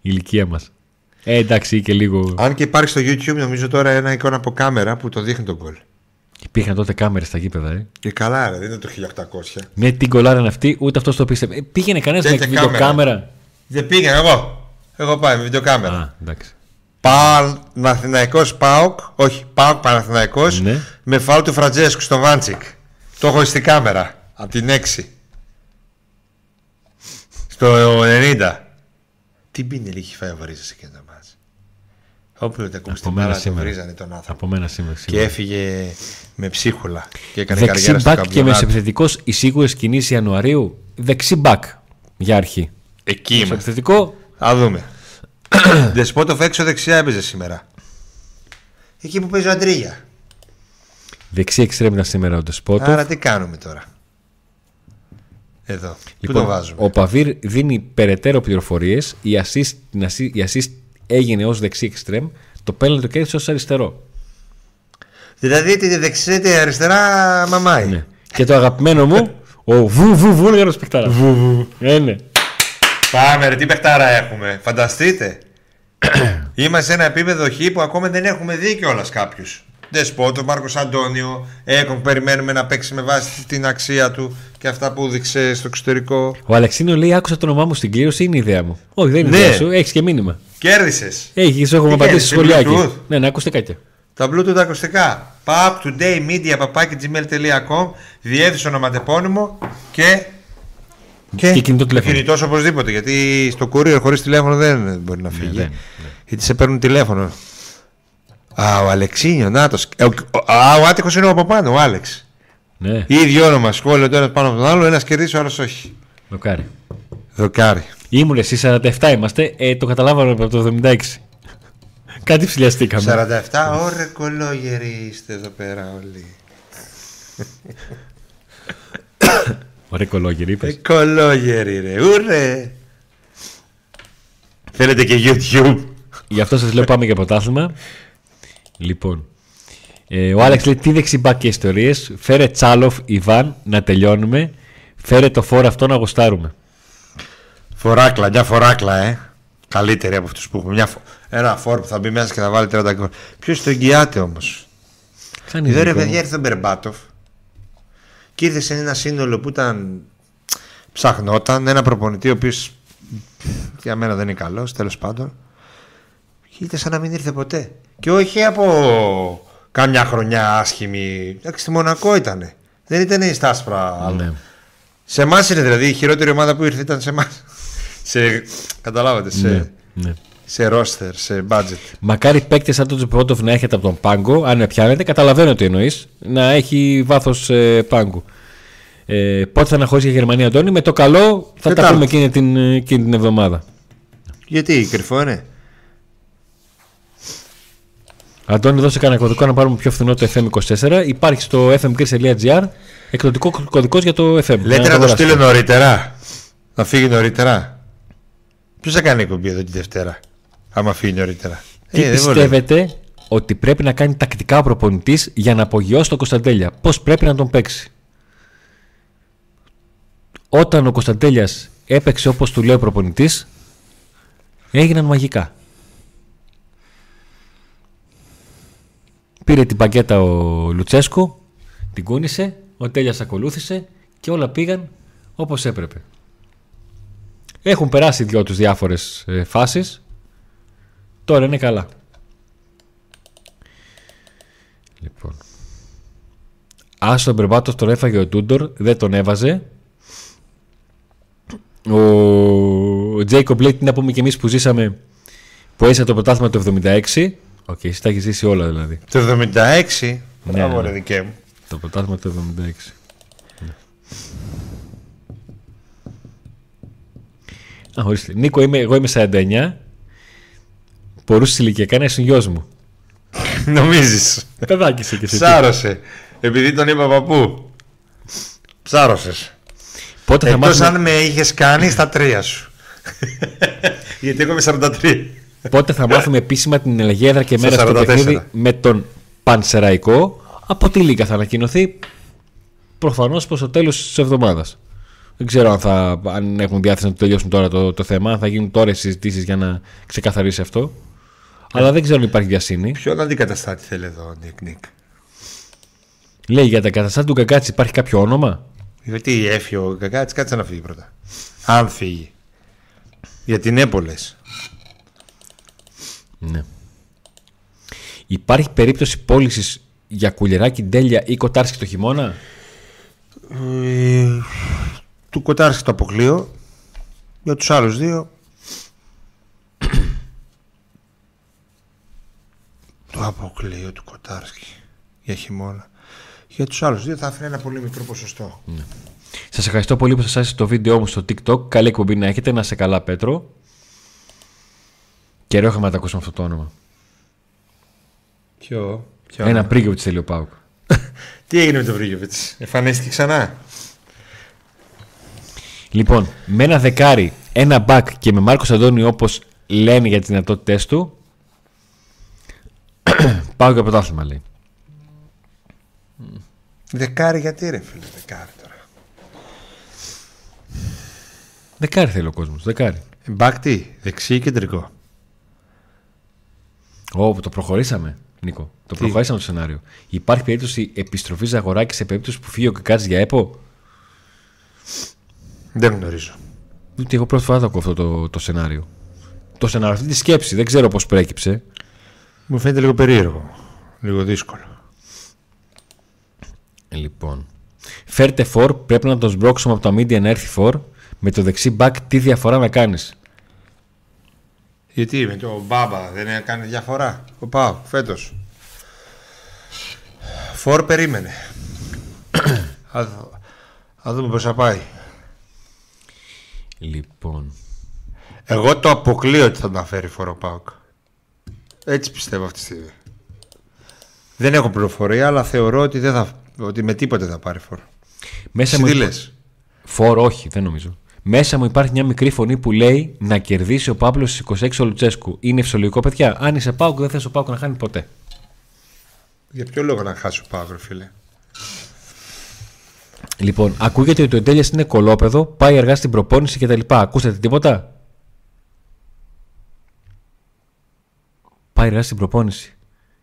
ηλικία μας. Ε, εντάξει, ή και λίγο. αν και υπάρχει στο YouTube, νομίζω τώρα ένα εικόνα από κάμερα που το δείχνει τον γκολ. Υπήρχαν τότε κάμερες στα γήπεδα, ε. Και καλά, ρε, δεν είναι το 1800. Ναι, την κολάρα είναι αυτή, ούτε αυτός το πίστευε. Ε, πήγαινε κανένας με Τέτοια βιντεοκάμερα. Δεν πήγαινε εγώ. Εγώ πάω με βιντεοκάμερα. Α, εντάξει. Παναθηναϊκός ΠΑΟΚ, όχι ΠΑΟΚ Παναθηναϊκός Ναι. με φάουλ του Φραντζέσκου στο Βάντσικ. Το έχω στην κάμερα από την 6. Στο 90. Τι πίνει είχε φάει ο Βρίζα σε εκείνο το μάτς. Όπου δεν ακούμπησε Από την μένα μπάλα του σήμερα. βρίζανε τον άνθρωπο. Από μένα σήμερα. Και έφυγε με ψίχουλα. Και έκανε Δεξί καριέρα στο μπακ και καμπιονάτο. μεσοεπιθετικό οι σίγουρε κινήσει Ιανουαρίου. Δεξί μπακ για αρχή. Εκεί είμαστε. Μεσοεπιθετικό Α δούμε. Δεσπότοφ έξω δεξιά έπαιζε σήμερα. Εκεί που παίζει ο Αντρίγια. δεξί εξτρέμινα σήμερα ο Ντεσπότο. Άρα τι κάνουμε τώρα; Εδώ. Πού Λοιπόν, το βάζουμε; ο Παβίρ δίνει περαιτέρω πληροφορίες. Η assist, την assist- η assist έγινε ως δεξί εξτρέμ. Το πέλανε το κέρδισε ως αριστερό. Δηλαδή τη δεξιά τη αριστερά μαμάει. Ναι. Και το αγαπημένο μου, ο βου βου βου είναι παιχτάρας. Ε, ναι. Πάμε ρε, τι παιχτάρα έχουμε. Φανταστείτε. Είμαστε σε ένα επίπεδο χ που ακόμα δεν έχουμε δει κιόλας κάποιους. Δεσπότο, Μάρκος Αντώνιο, Έκον που περιμένουμε να παίξει με βάση την αξία του και αυτά που δείξε στο εξωτερικό. Ο Αλεξίνο λέει: Άκουσα το όνομά μου στην κλήρωση, είναι η ιδέα μου. Όχι, δεν είναι η Ναι. ιδέα σου, έχεις και μήνυμα. Κέρδισες. Έχει, σου έχουμε Τι απαντήσει κάνεις, σχολιάκι. Bluetooth? Ναι, ναι, ακούστε κάτι. Τα Bluetooth ακουστικά. Pub today media papakigmail.com Διεύθυνση ονοματεπώνυμο και. Και κινητό τηλέφωνο. Κινητός οπωσδήποτε. Γιατί στο courier χωρίς τηλέφωνο δεν μπορεί να φύγει. δεν, ναι. Γιατί σε παίρνουν τηλέφωνο. Α, ο Αλεξίνιο, να το. Ε, ο- ο- Α, ο άτυχος είναι από πάνω, ο Άλεξ. Ναι, Ίδιο όνομα, σχόλιο το ένας πάνω από τον άλλο, ένας κερδίσει, ο άλλος όχι. δοκάρι. Δοκάρι. Ήμουν εσύ 47 είμαστε, ε, το καταλάβαμε από το 76. Κάτι ψηλιαστήκαμε. 47, ωρε κολόγεροι είστε εδώ πέρα όλοι. Ωραία κολόγερη, Ε, είπες. κολόγεροι ρε, ουρε. Θέλετε και YouTube. Γι' αυτό σας λέω πάμε για πρωτάθλημα. Λοιπόν, ε, ο Άλεξ λέει τι δεξιμπά και ιστορίες. Φέρε Τσάλοφ, Ιβάν, να τελειώνουμε. Φέρε το φόρο αυτό να γουστάρουμε. Φοράκλα, μια φοράκλα, ε. Καλύτερη από αυτούς που έχουμε. Μια φο... Ένα φόρ που θα μπει μέσα και θα βάλει 30 γκολ. Ποιος το εγγυάται όμως; Κάνει Εδώ ρε δίκιο. παιδιά ήρθε ο Μπερμπάτοφ και ήρθε σε ένα σύνολο που ήταν ψαχνόταν. Ένα προπονητή ο οποίος για μένα δεν είναι καλός, τέλος πάντων. Και ήταν σαν να μην ήρθε ποτέ. Και όχι από κάμια χρονιά άσχημη. Εντάξει, στη Μονακό ήταν. Δεν ήταν η Στάσπρα. Ναι. Σε εμάς είναι δηλαδή η χειρότερη ομάδα που ήρθε ήταν σε εμάς. Σε, καταλάβατε, σε, Ναι, ναι. σε roster, σε budget. Μακάρι παίκτες σαν τον Τζεπρότοφ να έχετε από τον πάγκο, αν με πιάνετε, καταλαβαίνω τι εννοείς, να έχει βάθος ε, πάγκου. Ε, πότε θα αναχωρήσει για Γερμανία, Αντώνη, με το καλό θα τα Τετάρτη. πούμε εκείνη την, ε, εκείνη την εβδομάδα. Γιατί κρυφό είναι; Αντώνη, δώσε κανένα κωδικό να πάρουμε πιο φθηνό το FM24. Υπάρχει στο fmgris.gr εκδοτικό κωδικός για το FM. Λέτε να το αγοράσετε. στείλω νωρίτερα. Να φύγει νωρίτερα. Ποιος θα κάνει εκπομπή εδώ τη Δευτέρα, άμα φύγει νωρίτερα; Τι Ε, δεν βολεύει. πιστεύετε ότι πρέπει να κάνει τακτικά ο προπονητής για να απογειώσει τον Κωνσταντέλια; Πώς πρέπει να τον παίξει; Όταν ο Κωνσταντέλιας έπαιξε όπως του λέει ο προπονητής, έγιναν μαγικά. Πήρε την πακέτα ο Λουτσέσκο, την κούνησε, ο Τέλιας ακολούθησε και όλα πήγαν όπως έπρεπε. Έχουν περάσει δυο τους διάφορες ε, φάσεις Τώρα είναι καλά. Λοιπόν. Άσο τον Μπερμπάτοφ τον έφαγε ο Τούντορ, δεν τον έβαζε. Ο, ο Τζέικομπ λέει τι να πούμε και εμείς που ζήσαμε που έζησα το πρωτάθλημα το 76. Οκ, εσύ τα έχεις ζήσει όλα δηλαδή. Το 76. Ναι, Μπράβο, ναι. ρε δικέ μου. Το πρωτάθλημα το 76. Α, ορίστε. Νίκο, είμαι, εγώ είμαι 49. Μπορούσες ηλικιακά να είσαι γιος μου. Νομίζεις. Παιδάκι είσαι και εσύ. Ψάρωσε. Επειδή τον είπα παππού. Ψάρωσες. Πότε θα Εκτός μάθουμε... αν με είχες κάνει στα τρία σου. Γιατί εγώ είμαι 43. Πότε θα μάθουμε επίσημα την αλλαγή έδρα και Στο μέρα στο 44. παιχνίδι με τον Πανσεραϊκό. Από τη Λίγκα θα ανακοινωθεί; Προφανώς προς το τέλος της εβδομάδας. Δεν ξέρω αν, θα, αν έχουν διάθεση να το τελειώσουν τώρα το, το θέμα, αν θα γίνουν τώρα οι συζητήσεις για να ξεκαθαρίσει αυτό. Αλλά δεν ξέρω αν υπάρχει διασύνη. Ποιον αντικαταστάτη θέλει εδώ ο Νίκ Νίκ; Λέει για τα καταστάτη του Γκαγκάτση υπάρχει κάποιο όνομα; Γιατί έφυγε ο Γκαγκάτση, κάτσε να φύγει πρώτα. Αν φύγει. Γιατί είναι πολλές. Ναι. Υπάρχει περίπτωση πώλησης για κουλεράκι ντέλια ή κοτάρσκι το χειμώνα; Ε, του Κοτάρσκι το αποκλείω. Για τους άλλους δύο. το αποκλείω του Κοτάρσκι. Για χειμώνα. Για τους άλλους δύο θα έφερε ένα πολύ μικρό ποσοστό. Σας ευχαριστώ πολύ που σας άρεσε το βίντεο μου στο TikTok. Καλή εκπομπή να έχετε. Να σε καλά, Πέτρο. Καιρό είχαμε να τα ακούσουμε αυτό το όνομα. Ποιο; Ποιο Ένα πρίγιο τη Τέλειο Πάουκ. Τι έγινε με τον Βρίγεβιτς. Εμφανίστηκε ξανά; Λοιπόν, με ένα δεκάρι, ένα μπακ και με Μάρκος Αντώνη όπως λένε για τις δυνατότητές του. Πάω για πρωτάθλημα λέει. Δεκάρι γιατί ρε φίλε. Δεκάρι τώρα. Δεκάρι θέλει ο κόσμος. Δεκάρι. Μπακ τι. Δεξί ή κεντρικό; Ω, το προχωρήσαμε, Νίκο. Το προχωρήσαμε το σενάριο. Υπάρχει περίπτωση επιστροφής Ζαγοράκης σε περίπτωση που φύγει ο Κακάτση για ΕΠΟ; Δεν γνωρίζω. Ούτε εγώ πρώτη φορά το ακούω αυτό το, το σενάριο. Το σενάριο, αυτή τη σκέψη. Δεν ξέρω πώς προέκυψε. Μου φαίνεται λίγο περίεργο. Λίγο δύσκολο. Λοιπόν. Φέρτε φορ, πρέπει να τον σμπρώξουμε από τα media να έρθει φορ. Με το δεξί back, τι διαφορά να κάνεις; Γιατί με το Μπάμπα δεν έκανε διαφορά; Ο Πάο φέτος. Φορ περίμενε. Α δω- Α δούμε πώς θα πάει. Λοιπόν. Εγώ το αποκλείω ότι θα τα φέρει φορ ο Πάοκ. Έτσι πιστεύω αυτή τη στιγμή. Δεν έχω πληροφορία, αλλά θεωρώ ότι, δεν θα, ότι με τίποτε θα πάρει φορ. Μέσα Εσύ μου, τι υπά- λες; Φορ, όχι, δεν νομίζω. Μέσα μου υπάρχει μια μικρή φωνή που λέει να κερδίσει ο Παύλος στις 26 ο Λουτσέσκου. Είναι φυσιολογικό, παιδιά. Αν είσαι Πάουκ, δεν θες ο Πάουκ να χάνει ποτέ. Για ποιο λόγο να χάσει ο Πάοκ, ρε φίλε; Λοιπόν, ακούγεται ότι ο Εντέλεια είναι κολόπεδο, πάει αργά στην προπόνηση κτλ. Ακούσατε τίποτα; Πάει αργά στην προπόνηση.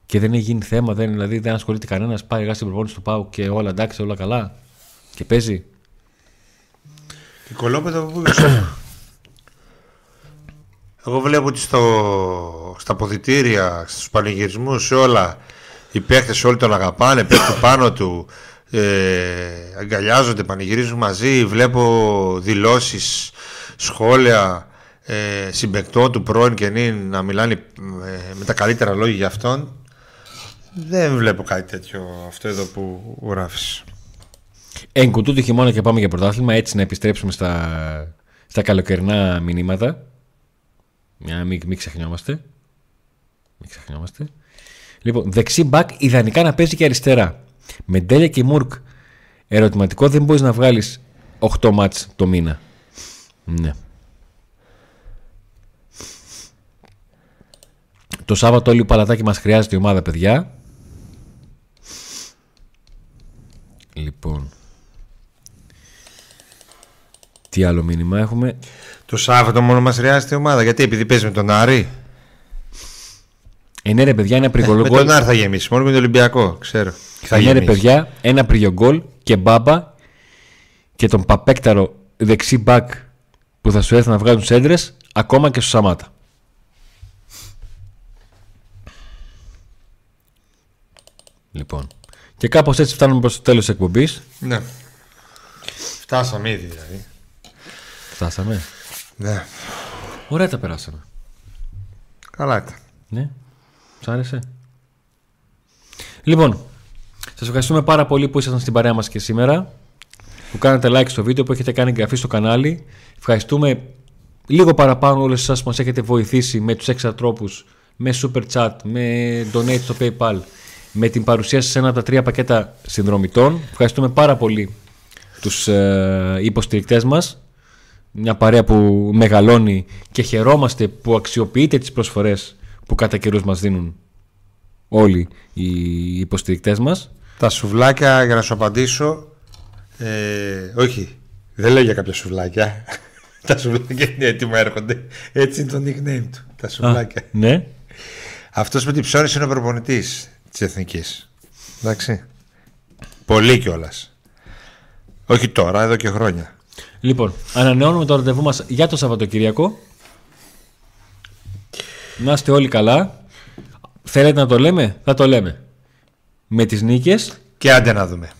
Και δεν έχει γίνει θέμα, δεν, δηλαδή δεν ασχολείται κανένας. Πάει αργά στην προπόνηση του Πάου και όλα εντάξει, όλα καλά. Και παίζει. Η κολόπεδα που πήγε Εγώ βλέπω ότι στο, στα ποδητήρια, στους πανηγυρισμούς, σε όλα οι παίχτες όλοι τον αγαπάνε, πέφτουν πάνω του, ε, αγκαλιάζονται, πανηγυρίζουν μαζί, βλέπω δηλώσεις, σχόλια ε, συμπεκτών του πρώην και νυν να μιλάνε ε, με τα καλύτερα λόγια για αυτόν. Δεν βλέπω κάτι τέτοιο αυτό εδώ που γράφεις. Εν κουτού του χειμώνα και πάμε για πρωτάθλημα, έτσι να επιστρέψουμε στα, στα καλοκαιρινά μηνύματα. Μια, μην, μην ξεχνιόμαστε. Μην ξεχνιόμαστε. Λοιπόν, δεξί μπακ ιδανικά να παίζει και αριστερά. Με Ντέλια και Μουρκ ερωτηματικό δεν μπορείς να βγάλεις 8 μάτς το μήνα. Ναι. Το Σάββατο όλοι παλατάκι μας χρειάζεται η ομάδα παιδιά. Λοιπόν. Τι άλλο μήνυμα έχουμε; Το Σάββατο μόνο μας χρειάζεται η ομάδα. Γιατί επειδή παίζει με τον Άρη; Ε, ναι, ρε παιδιά, ένα Ε, με τον Άρη θα γεμίσει. Μόνο με τον Ολυμπιακό, ξέρω. Θα Ε, ναι, ρε γεμίσει. παιδιά, ένα πριογκόλ και μπάμπα και τον παπέκταρο δεξί μπακ που θα σου έρθει να βγάλουν σέντρες ακόμα και στο Σαμάτα. Λοιπόν. Και κάπως έτσι φτάνουμε προς το τέλος της εκπομπής. Ναι. Φτάσαμε ήδη δηλαδή. Φτάσαμε. Ναι. Ωραία τα περάσαμε. Καλά ήταν. Ναι. Σ' άρεσε. Λοιπόν, σας ευχαριστούμε πάρα πολύ που ήσασταν στην παρέα μας και σήμερα. Που κάνατε like στο βίντεο, που έχετε κάνει εγγραφή στο κανάλι. Ευχαριστούμε λίγο παραπάνω όλους εσάς που μας έχετε βοηθήσει με τους έξτρα τρόπους, με super chat, με donate στο PayPal, με την παρουσία σας σε ένα από τα τρία πακέτα συνδρομητών. Ευχαριστούμε πάρα πολύ τους ε, υποστηρικτές μας. Μια παρέα που μεγαλώνει και χαιρόμαστε που αξιοποιείτε τις προσφορές που κατά καιρούς μας δίνουν όλοι οι υποστηρικτές μας. Τα σουβλάκια για να σου απαντήσω. Ε, όχι, δεν λέω για κάποια σουβλάκια. Τα σουβλάκια είναι έτοιμα, έρχονται. Έτσι είναι το nickname του. Τα σουβλάκια. ναι. Αυτός με την ψώνη είναι ο προπονητής της Εθνικής. Εντάξει. Πολύ κιόλας. Όχι τώρα, εδώ και χρόνια. Λοιπόν, ανανεώνουμε το ραντεβού μας για το Σαββατοκύριακο. Να είστε όλοι καλά. Θέλετε να το λέμε, θα το λέμε. Με τις νίκες Και άντε να δούμε.